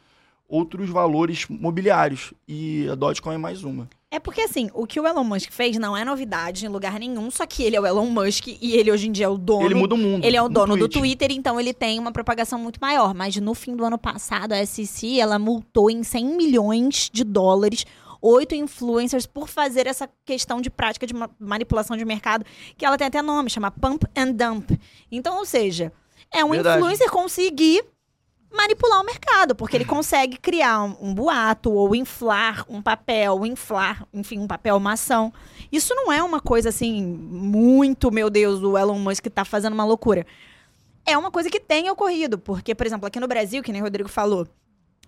outros valores mobiliários. E a Dogecoin é mais uma. É porque, assim, o que o Elon Musk fez não é novidade em lugar nenhum, só que ele é o Elon Musk e ele hoje em dia é o dono. ele muda o mundo. Ele é o no dono do tweet. Twitter, então ele tem uma propagação muito maior. Mas no fim do ano passado, a SEC, ela multou em 100 milhões de dólares oito influencers por fazer essa questão de prática de ma- manipulação de mercado, que ela tem até nome, chama Pump and Dump. Então, ou seja, é um Verdade. influencer conseguir manipular o mercado, porque ele consegue criar um, um boato ou inflar um papel, inflar, enfim, um papel, uma ação. Isso não é uma coisa assim muito, meu Deus, o Elon Musk tá fazendo uma loucura. É uma coisa que tem ocorrido, porque, por exemplo, aqui no Brasil, que nem o Rodrigo falou,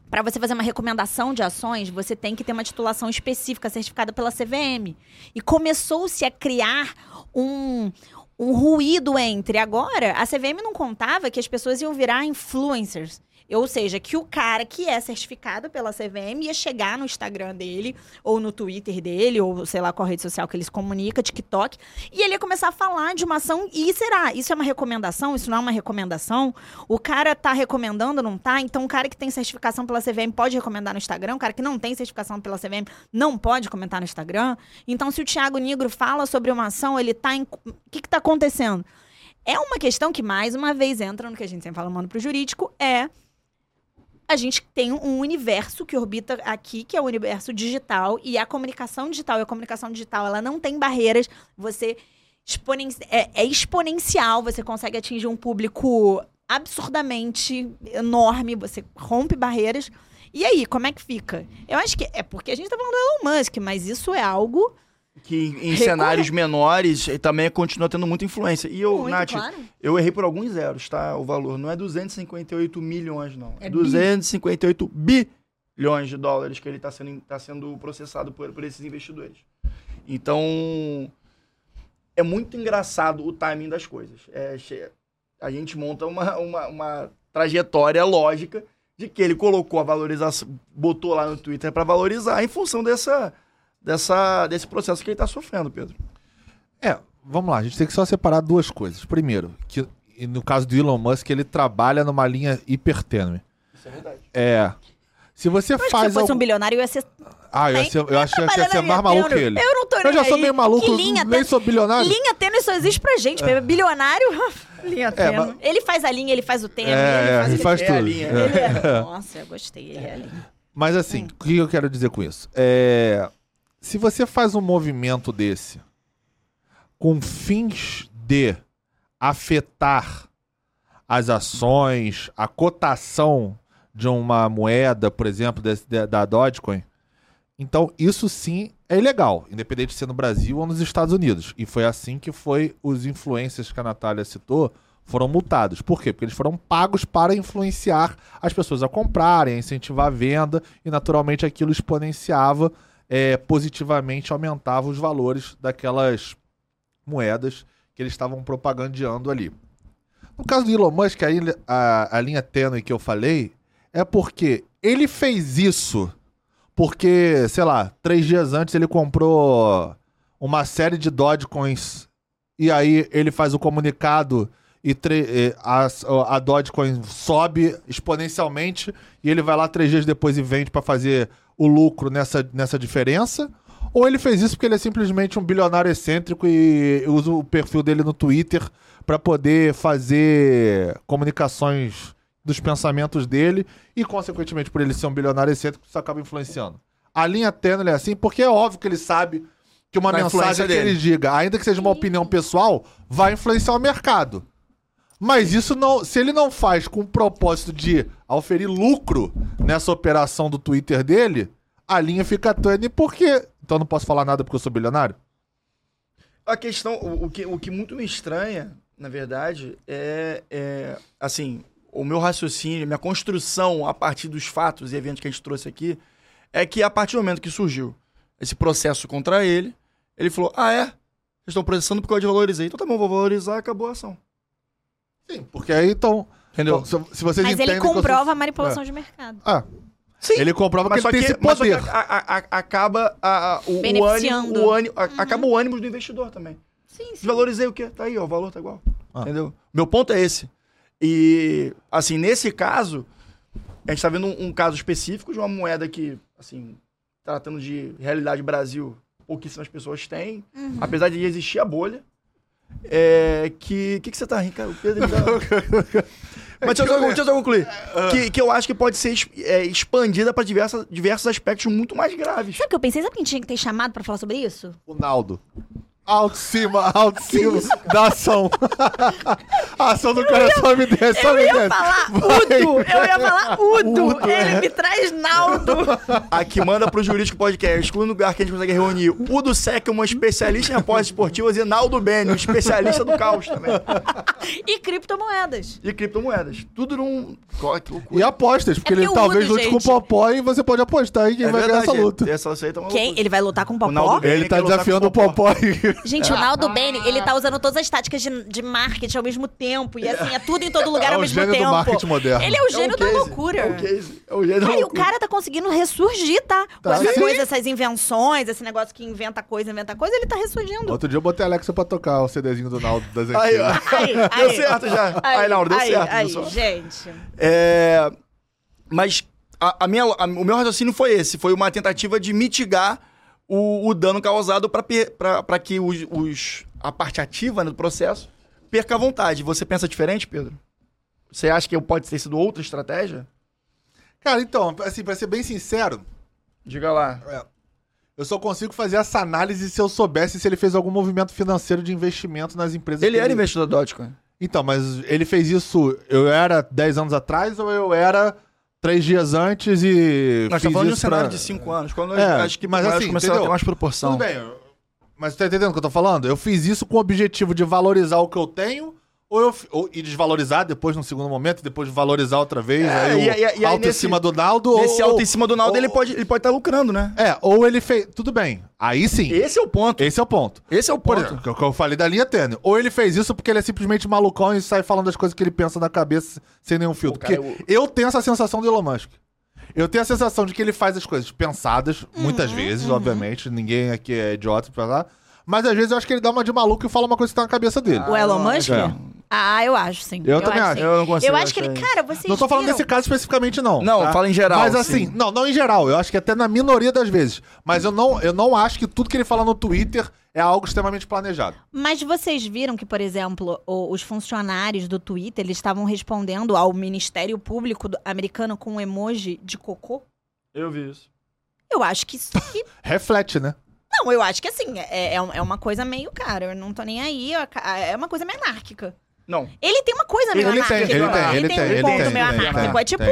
para você fazer uma recomendação de ações, você tem que ter uma titulação específica certificada pela CVM. E começou-se a criar um, um ruído entre. Agora, a CVM não contava que as pessoas iam virar influencers. Ou seja, que o cara que é certificado pela CVM ia chegar no Instagram dele, ou no Twitter dele, ou sei lá qual rede social que ele se comunica, TikTok, e ele ia começar a falar de uma ação. E será? Isso é uma recomendação? Isso não é uma recomendação? O cara tá recomendando, não tá? Então, o cara que tem certificação pela CVM pode recomendar no Instagram, o cara que não tem certificação pela CVM não pode comentar no Instagram. Então, se o Thiago Negro fala sobre uma ação, ele tá em. O que, que tá acontecendo? É uma questão que, mais uma vez, entra no que a gente sempre fala, mano, pro jurídico, é a gente tem um universo que orbita aqui, que é o universo digital, e a comunicação digital, e a comunicação digital, ela não tem barreiras, você exponen é, é exponencial, você consegue atingir um público absurdamente enorme, você rompe barreiras. E aí, como é que fica? Eu acho que é porque a gente tá falando do Elon Musk, mas isso é algo Que em cenários menores eh, também continua tendo muita influência. E eu, muito, Nath, claro. eu errei por alguns zeros, tá? O valor não é 258 milhões, não. É É bi. 258 bilhões de dólares que ele está sendo, tá sendo processado por, por esses investidores. Então, é muito engraçado o timing das coisas. É, a gente monta uma, uma, uma trajetória lógica de que ele colocou a valorização, botou lá no Twitter para valorizar em função dessa, dessa, desse processo que ele está sofrendo, Pedro. É, vamos lá, a gente tem que só separar duas coisas. Primeiro, que no caso do Elon Musk, ele trabalha numa linha hipertênue. Isso é verdade. É. Se você faz. se fosse algum- um bilionário, eu ia ser. Ah, eu, ia ser- eu acho que ia ser mais maluco que ele. Eu não tô Eu já sou meio maluco, linha nem sou bilionário. Linha tênue só existe pra gente. Bilionário, linha tênue. mas- Ele faz a linha, ele faz o tênue. É, ele é, faz, o ele faz É a tudo. linha. É. Ele é... Nossa, eu gostei. Ele é a linha. Mas assim, o que eu quero dizer com isso? É, se você faz um movimento desse com fins de afetar as ações, a cotação de uma moeda, por exemplo, da Dogecoin, então isso sim é ilegal, independente de ser no Brasil ou nos Estados Unidos. E foi assim que foi os influencers que a Natália citou foram multados. Por quê? Porque eles foram pagos para influenciar as pessoas a comprarem, a incentivar a venda e naturalmente aquilo exponenciava é, positivamente, aumentava os valores daquelas moedas que eles estavam propagandeando ali. No caso do Elon Musk, a, a, a linha tênue que eu falei é porque ele fez isso porque, sei lá, três dias antes ele comprou uma série de Dogecoins e aí ele faz o comunicado e tre- a, a Dogecoin sobe exponencialmente e ele vai lá três dias depois e vende para fazer o lucro nessa, nessa diferença? Ou ele fez isso porque ele é simplesmente um bilionário excêntrico e usa o perfil dele no Twitter para poder fazer comunicações dos pensamentos dele e, consequentemente, por ele ser um bilionário excêntrico, isso acaba influenciando. A linha tênue é assim porque é óbvio que ele sabe que uma Da mensagem que dele. ele diga, ainda que seja uma opinião pessoal, vai influenciar o mercado. Mas isso não, se ele não faz com o propósito de auferir lucro nessa operação do Twitter dele, a linha fica tênue porque então eu não posso falar nada porque eu sou bilionário? A questão, o, o que, o que muito me estranha, na verdade, é, é, assim, o meu raciocínio, minha construção a partir dos fatos e eventos que a gente trouxe aqui, é que a partir do momento que surgiu esse processo contra ele, ele falou, ah, é? Vocês estão processando porque eu desvalorizei. Então tá bom, vou valorizar, acabou a ação. Sim, porque aí então, Entendeu? então, se, se vocês Mas ele que comprova a manipulação de mercado. Ah, Sim. ele comprova que Mas só ele tem que, esse que poder. a- a- a- acaba a- o, o ânimo, Beneficiando. o ânimo, a- acaba o ânimo do investidor também. Sim, sim. Desvalorizei o quê? Tá aí, ó, o valor tá igual. Ah. Entendeu? Meu ponto é esse. E, assim, nesse caso, a gente tá vendo um, um caso específico de uma moeda que, assim, tratando de realidade Brasil, pouquíssimas pessoas têm, Uhum. apesar de existir a bolha. É, que. O que, que você tá rindo, cara? O Pedro me dá- Mas deixa eu, só- deixa eu só concluir. Que, que eu acho que pode ser é, expandida para diversos aspectos muito mais graves. Sabe o que eu pensei? Sabe quem tinha que ter chamado pra falar sobre isso? O Naldo. Alto de cima, alto de cima da ação. a ação do cara só me desce, só Eu me ia desce. falar Vai. Udo! Eu ia falar Udo! Udo, Ele é. me traz Naldo! Aqui manda pro Jurídico Podcast, um lugar que a gente consegue reunir o do SEC, uma especialista em apostas esportivas, e Naldo Beni, um especialista do caos também. e criptomoedas. E criptomoedas. Tudo num. Loucura. E apostas, porque É ele porque o talvez Udo, lute com o gente- Popó e você pode apostar aí quem É vai ganhar verdade, essa luta. Essa, essa aí tá Quem? Ele vai lutar com o Popó? Beni. Ele tá desafiando o com o Popó. Popó aí. Gente, o Naldo Bene, ele tá usando todas as táticas de, de marketing ao mesmo tempo. E assim, é tudo em todo lugar É ao o mesmo gênio do tempo. marketing moderno. Ele é o É um gênio da case, loucura. É o case. É o gênio da Aí o cara tá conseguindo ressurgir, tá? Com Tá. essa Sim. coisa, essas invenções, esse negócio que inventa coisa, inventa coisa, ele tá ressurgindo. Outro dia eu botei a Alexa pra tocar o CDzinho do Naldo das Aí, ó. Aí, Deu aí. certo já. Aí, Naldo, deu aí, certo. Aí, gente. É, mas a, a minha, a- o meu raciocínio foi esse: foi uma tentativa de mitigar o, o dano causado para que os, os- a parte ativa né, do processo perca a vontade. Você pensa diferente, Pedro? Você acha que pode ter sido outra estratégia? Cara, então, assim, pra ser bem sincero, Diga lá. eu só consigo fazer essa análise se eu soubesse se ele fez algum movimento financeiro de investimento nas empresas Ele era investidor da Dogecoin. Então, mas ele fez isso. Eu era 10 anos atrás ou eu era três dias antes e. Nós estamos falando de um cenário pra- de 5 anos. Quando É, acho que mas mas assim, começaram a ter mais proporção. Tudo bem, mas você tá entendendo o que eu tô falando? Eu fiz isso com o objetivo de valorizar o que eu tenho ou eu, ou- e desvalorizar depois no segundo momento, depois valorizar outra vez. É, aí e- e- e aí alto nesse- em cima do Naldo. Nesse ou, alto em cima do Naldo, ou- ele pode estar ele pode tá lucrando, né? É, ou ele fez. Tudo bem. Aí sim. Esse é o ponto. Esse é o ponto. Esse é o Por ponto. exemplo, que eu- que eu falei da linha tênue. Ou ele fez isso porque ele é simplesmente malucão e sai falando as coisas que ele pensa na cabeça sem nenhum filtro. Pô, cara, porque eu tenho essa sensação do Elon Musk. Eu tenho a sensação de que ele faz as coisas pensadas, muitas vezes, obviamente. Ninguém aqui é idiota pra falar. Mas às vezes eu acho que ele dá uma de maluco e fala uma coisa que tá na cabeça dele. O Elon não, Musk? é. Ah, eu acho, sim. Eu também acho. sim. Eu não consigo Eu acho que achar ele, isso. cara, vocês não tô falando viram? desse caso especificamente, não. Não, tá? fala em geral, Mas assim, sim. não, não em geral. Eu acho que até na minoria das vezes. Mas eu não, eu não acho que tudo que ele fala no Twitter é algo extremamente planejado. Mas vocês viram que, por exemplo, o- os funcionários do Twitter, eles estavam respondendo ao Ministério Público do- americano com um emoji de cocô? Eu vi isso. Eu acho que isso que Reflete, né? Não, eu acho que assim, é, é, um- é uma coisa meio, cara, eu não tô nem aí, eu é uma coisa meio anárquica. Não. Ele tem uma coisa meio Ele tem, anárquica. ele tem, ele tem tem, um ele ponto tem, meio tem, anárquico. tem, é tipo,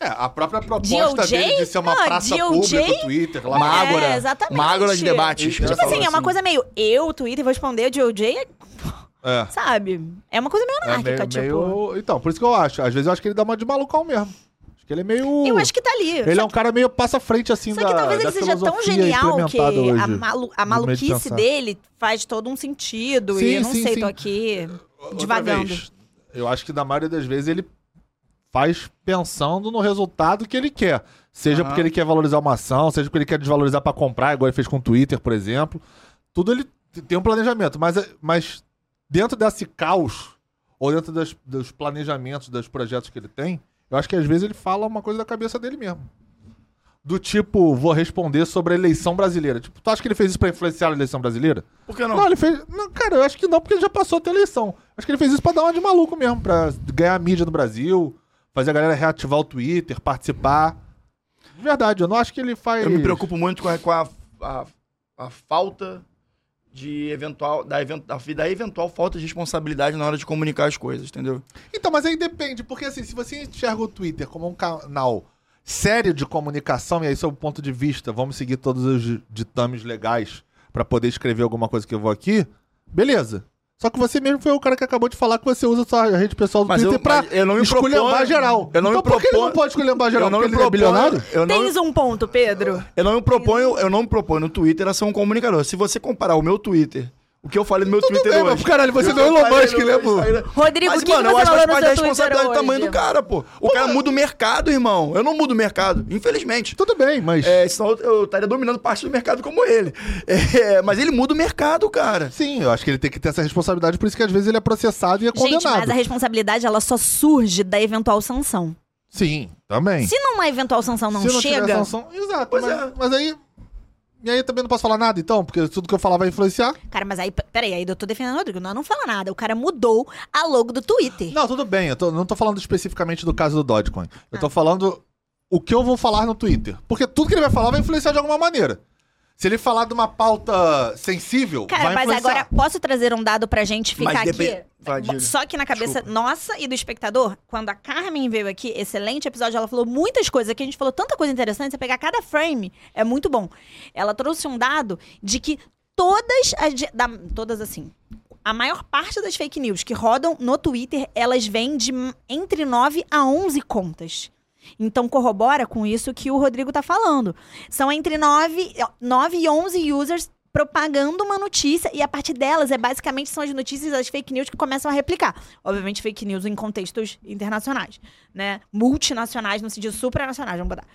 É, a própria proposta DOJ? dele de ser uma Ah, praça DOJ? pública, Twitter, lá Uma É, ágora. exatamente. Uma ágora de debate. Tipo tipo assim, é uma coisa meio, eu, Twitter, vou responder o DOJ, é- É. sabe? É uma coisa meio É anárquica, meio, tipo. meio- Então, por isso que eu acho. Às vezes eu acho que ele dá uma de malucão mesmo. Acho que ele é meio. Eu acho que tá ali. Ele Só é um cara meio passa frente assim Só da que talvez da ele seja tão genial que a, malu- a maluquice dele faz todo um sentido. Sim, e eu não sim, sei, sim. tô aqui Outra divagando. vez, eu acho que na maioria das vezes ele faz pensando no resultado que ele quer. Seja Aham. porque ele quer valorizar uma ação, seja porque ele quer desvalorizar pra comprar, igual ele fez com o Twitter, por exemplo. Tudo ele tem um planejamento, mas, mas dentro desse caos, ou dentro das- dos planejamentos, dos projetos que ele tem, eu acho que às vezes ele fala uma coisa da cabeça dele mesmo. Do tipo, vou responder sobre a eleição brasileira. Tipo, tu acha que ele fez isso pra influenciar a eleição brasileira? Por que não? Não, ele fez. Não, cara, eu acho que não, porque ele já passou até a eleição. Acho que ele fez isso pra dar uma de maluco mesmo, pra ganhar mídia no Brasil, fazer a galera reativar o Twitter, participar. De verdade, eu não acho que ele faz. Eu me preocupo muito com a, com a, a, a falta de eventual da, event, da, eventual falta de responsabilidade na hora de comunicar as coisas, entendeu? Então, mas aí depende, porque assim, se você enxerga o Twitter como um canal sério de comunicação, e aí, sob o ponto de vista, vamos seguir todos os ditames legais pra poder escrever alguma coisa que eu vou aqui, beleza. Só que você mesmo foi o cara que acabou de falar que você usa sua rede pessoal do Mas Twitter eu- pra eu não me esculhambar proponho- geral. eu não me então por que ele proponho- não pode esculhambar geral? eu não Porque me ele é proponho, bilionário? eu não, Tens um ponto, Pedro. eu não me proponho, eu não me proponho no Twitter a ser um comunicador. Se você comparar o meu Twitter, o que eu falei no meu Twitter bem, hoje. mas, caralho, você eu não é Elon Musk, né, meu pô? Rodrigo, Mas, que, mano, que eu acho que faz da seu Twitter responsabilidade do tamanho do cara, pô. O cara muda o mercado, irmão. Eu não mudo o mercado, infelizmente. Tudo bem, mas. É, senão eu- estaria dominando parte do mercado como ele. É, mas ele muda o mercado, cara. Sim, eu acho que ele tem que ter essa responsabilidade, por isso que às vezes ele é processado e é Gente, condenado. mas a responsabilidade, ela só surge da eventual sanção. Sim, também. Se numa eventual sanção não, Se não tiver chega... sanção. Exato, Pois mas, é. mas aí. E aí também não posso falar nada, então, porque tudo que eu falar vai influenciar. Cara, mas aí, peraí, aí eu tô defendendo o Rodrigo. Não, não fala nada. O cara mudou a logo do Twitter. Não, tudo bem, eu tô- não tô falando especificamente do caso do Dogecoin. Eu Ah. tô falando o que eu vou falar no Twitter. Porque tudo que ele vai falar vai influenciar de alguma maneira. Se ele falar de uma pauta sensível, Cara, vai mas influenciar. agora posso trazer um dado pra gente Mas ficar depen- aqui? Vai. Só que na cabeça Desculpa. nossa e do espectador, quando a Carmen veio aqui, excelente episódio, ela falou muitas coisas aqui, a gente falou tanta coisa interessante, você pegar cada frame, é muito bom. Ela trouxe um dado de que todas as. de- da- todas assim. A maior parte das fake news que rodam no Twitter, elas vêm de m- entre 9 a 11 contas. Então corrobora com isso que o Rodrigo tá falando. São entre 9, 9 e 11 users propagando uma notícia e a partir delas é basicamente são as notícias as fake news que começam a replicar. Obviamente fake news em contextos internacionais, né? Multinacionais no sentido supranacionais, vamos botar.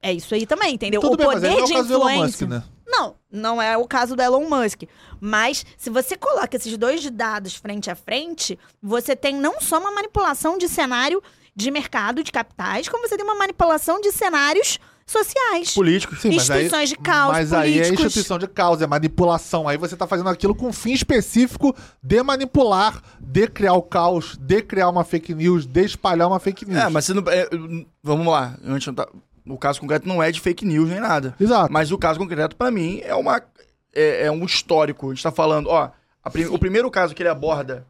É isso aí também, entendeu? Tudo o bem, mas poder não é o de caso do Elon Musk, influência. né? Não, não é o caso do Elon Musk. Mas se você coloca esses dois dados frente a frente, você tem não só uma manipulação de cenário de mercado de capitais, como você tem uma manipulação de cenários sociais. Políticos. Sim, mas aí- Instituições de caos, Mas aí é políticos. instituição de causa, é manipulação. Aí você tá fazendo aquilo com um fim específico de manipular, de criar o caos, de criar uma fake news, de espalhar uma fake news. É, mas você não. é, vamos lá. A gente não tá- o caso concreto não é de fake news nem nada. Exato. Mas o caso concreto, pra mim, é uma. É, é um histórico. A gente tá falando, ó. A prim- o primeiro caso que ele aborda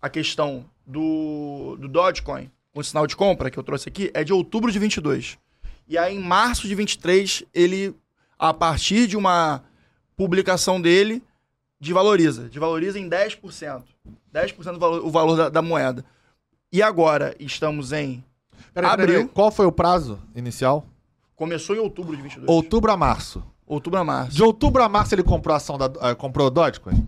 a questão do, do Dogecoin, com sinal de compra, que eu trouxe aqui, é de outubro de 22. E aí, em março de 23, ele, a partir de uma publicação dele, desvaloriza. Desvaloriza em 10%. 10% do valor, o valor da, da moeda. E agora, estamos em... Peraí, Abril. peraí. Qual foi o prazo inicial? Começou em outubro de 22. Outubro a março. Outubro a março. De outubro a março ele comprou a ação da. ah, comprou o Dogecoin?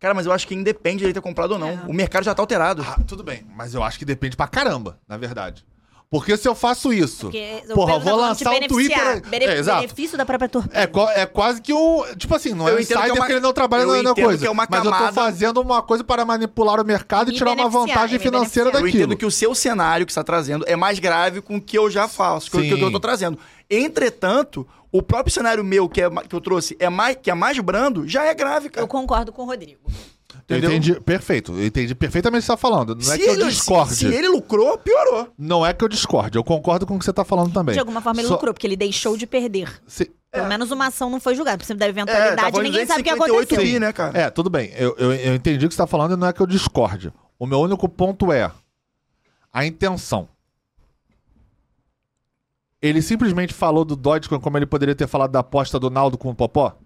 Cara, mas eu acho que independe de ele ter comprado ou não. É. O mercado já tá alterado. Ah, tudo bem. Mas eu acho que depende pra caramba, na verdade. Porque se eu faço isso. Porque o Porra, eu vou tá lançar um beneficiar. Twitter. Bene- É, exato. Benefício da própria. É, é quase que um. Tipo assim, não é Eu um entendo que é insider uma- porque ele não trabalha eu na, entendo coisa. que é uma Mas eu tô fazendo uma coisa para manipular o mercado e Me tirar uma vantagem e financeira beneficiar. Eu daquilo. entendo que o seu cenário que você está trazendo é mais grave com o que eu já faço, com o que eu tô trazendo. Entretanto, o próprio cenário meu que, é, que eu trouxe é mais, que é mais brando, já é grave, cara. Eu concordo com o Rodrigo. Eu entendeu? entendi, perfeito. Eu entendi perfeitamente o que você tá falando. Não é que eu ele, discorde. se, se ele lucrou, piorou. Não é que eu discorde. Eu concordo com o que você tá falando também. De alguma forma ele Só- lucrou, porque ele deixou de perder. se- Pelo menos uma ação não foi julgada. Por cima da É, eventualidade, falando ninguém sabe o que 258 aconteceu. bi, né, cara? É, tudo bem. Eu, eu, eu entendi o que você tá falando e não é que eu discorde. O meu único ponto é a intenção. Ele simplesmente falou do Dogecoin como ele poderia ter falado da aposta do Naldo com o Popó?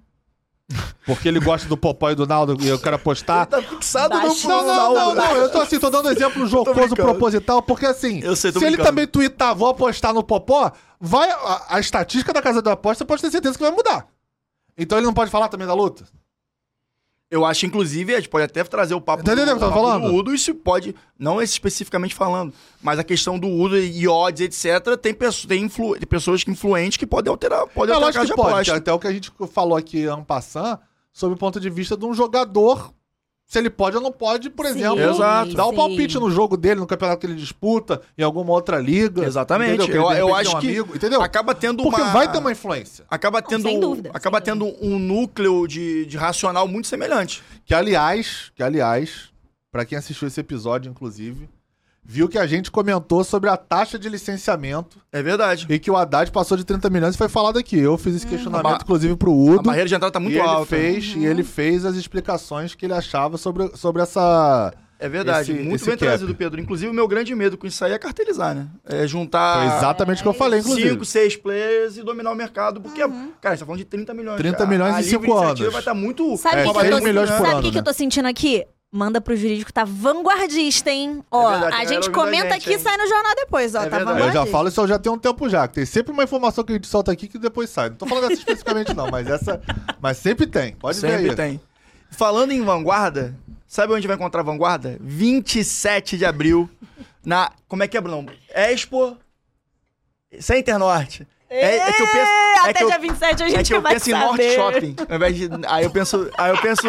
Porque ele gosta do Popó e do Naldo e eu quero apostar. Tá fixado no. Não, não, Naldo, não, não. Eu tô assim, tô dando exemplo jocoso proposital, porque assim, Eu sei, se ele também tweetar, vou apostar no Popó, vai. A, a estatística da casa da aposta pode ter certeza que vai mudar. Então ele não pode falar também da luta? Eu acho, inclusive, a gente pode até trazer o papo entendendo o papo falando? do Udo, isso pode, não esse especificamente falando, mas a questão do Udo e odds, etc., tem, pessoas, tem, influ- tem pessoas que influentes que podem alterar, podem É alterar a pode, aposta. até o que a gente falou aqui ano passando, sob o ponto de vista de um jogador, se ele pode ou não pode, por Sim, exemplo, Exato. dar o sim. palpite no jogo dele, no campeonato que ele disputa, em alguma outra liga. Exatamente. Eu, eu repente, acho um que amigo, entendeu? acaba tendo Porque uma... vai ter uma influência. Acaba tendo, sem dúvida, acaba sem tendo um núcleo de, de racional muito semelhante. Que aliás, que aliás, pra quem assistiu esse episódio, inclusive, viu que a gente comentou sobre a taxa de licenciamento É verdade. e que o Haddad passou de 30 milhões e foi falado aqui. Eu fiz esse questionamento, A ba- inclusive, pro A Udo. barreira de entrada tá muito e ele alta. fez E ele fez as explicações que ele achava sobre, sobre essa. É verdade. esse- muito esse bem cap. trazido, Pedro. Inclusive, o meu grande medo com isso aí é cartelizar, né? É juntar Foi exatamente o que eu falei, inclusive. 5, 6 players e dominar o mercado. Porque, cara, você tá falando de 30 milhões. 30 cara. milhões a em cinco anos. vai estar muito... Sabe o É, que, que seis eu tô, milhões por sabe o ano, que, que né? eu tô sentindo aqui? Manda pro jurídico, tá vanguardista, hein? Ó, verdade, a galera gente comenta gente, aqui e sai no jornal depois, ó. É tá verdade. Eu vanguardista. já falo isso eu já tenho um tempo já. que Tem sempre uma informação que a gente solta aqui que depois sai. Não tô falando dessa especificamente, não, mas essa. Mas sempre tem. Pode ver Sempre tem. Falando em vanguarda, sabe onde vai encontrar vanguarda? 27 de abril, na... Como é que é, Bruno? Expo... Center Norte. É, é que eu penso... É Até que eu, dia 27 a é gente que eu penso em saber. Norte Shopping. Ao invés de, aí eu penso... Aí eu penso...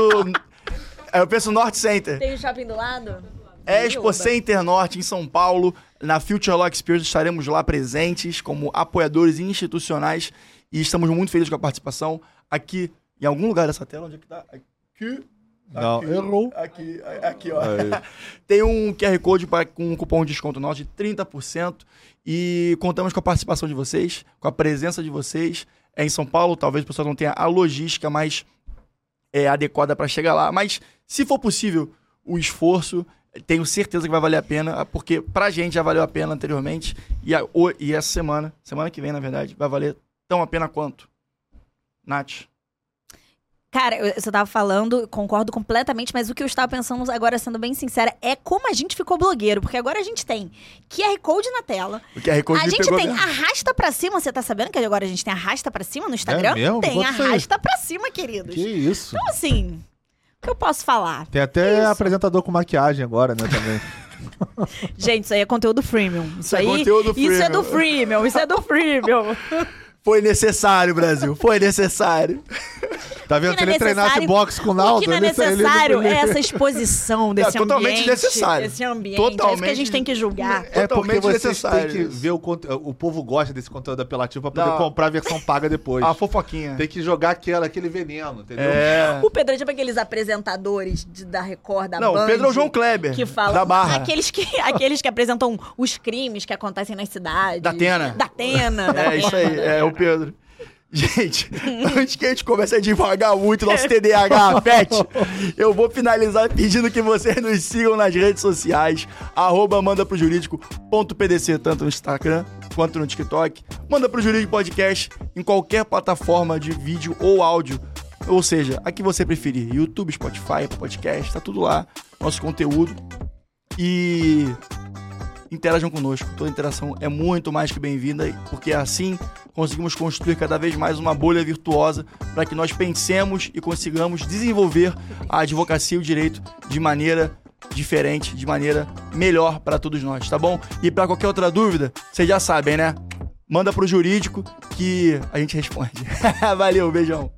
Aí eu penso Norte Center. Tem o shopping do lado? Expo Oba. Center Norte, em São Paulo. Na Future Law Experience estaremos lá presentes como apoiadores institucionais e estamos muito felizes com a participação. Aqui, em algum lugar dessa tela, onde é que tá? Aqui. Não, aqui, errou. Aqui, aqui, ó. Aí. Tem um QR Code pra, com um cupom de desconto nosso de 30% e contamos com a participação de vocês, com a presença de vocês. É em São Paulo, talvez o pessoal não tenha a logística mais é, adequada para chegar lá, mas se for possível, o esforço, tenho certeza que vai valer a pena, porque pra gente já valeu a pena anteriormente e, a- o- e essa semana, semana que vem, na verdade, vai valer tão a pena quanto. Nath. Cara, eu- você tava falando, concordo completamente, mas o que eu estava pensando agora, sendo bem sincera, é como a gente ficou blogueiro. Porque agora a gente tem QR Code na tela. O QR Code a gente tem mesmo. arrasta pra cima. Você tá sabendo que agora a gente tem arrasta pra cima no Instagram? mesmo? Tem Bota arrasta pra cima, queridos. Que isso. Então, assim, que eu posso falar? Tem até Isso. apresentador com maquiagem agora, né, também. Gente, isso aí é conteúdo freemium. Isso é aí. conteúdo Isso é do freemium. freemium. Isso é do freemium. Foi necessário, Brasil. Foi necessário. Tá vendo? O Se que ele não é treinasse boxe com o o Naldo... que não é necessário ele- é essa exposição desse É totalmente ambiente. necessário. Desse ambiente. É isso que a Totalmente- gente tem que julgar. É porque Totalmente vocês têm necessário que isso. ver o conteúdo. O povo gosta desse conteúdo apelativo pra poder Não. comprar a versão paga depois. A fofoquinha. Tem que jogar aquela, aquele veneno, entendeu? É. O Pedro é tipo aqueles apresentadores de- da Record, da Não, Band. o Pedro é o João Kleber. Que falam. Da Barra. Aqueles que, aqueles que apresentam os crimes que acontecem nas cidades. Da Atena. Da Atena. da É, isso aí. É o Pedro. Gente, antes que a gente comece a devagar muito nosso TDAH pet, eu vou finalizar pedindo que vocês nos sigam nas redes sociais, arroba manda pro jurídico.pdc, tanto no Instagram quanto no TikTok. Manda pro Jurídico Podcast em qualquer plataforma de vídeo ou áudio. Ou seja, a que você preferir. YouTube, Spotify, Podcast, tá tudo lá. Nosso conteúdo. E interajam conosco. Toda interação é muito mais que bem-vinda, porque assim conseguimos construir cada vez mais uma bolha virtuosa para que nós pensemos e consigamos desenvolver a advocacia e o direito de maneira diferente, de maneira melhor para todos nós, tá bom? E para qualquer outra dúvida, vocês já sabem, né? Manda pro jurídico que a gente responde. Valeu, beijão.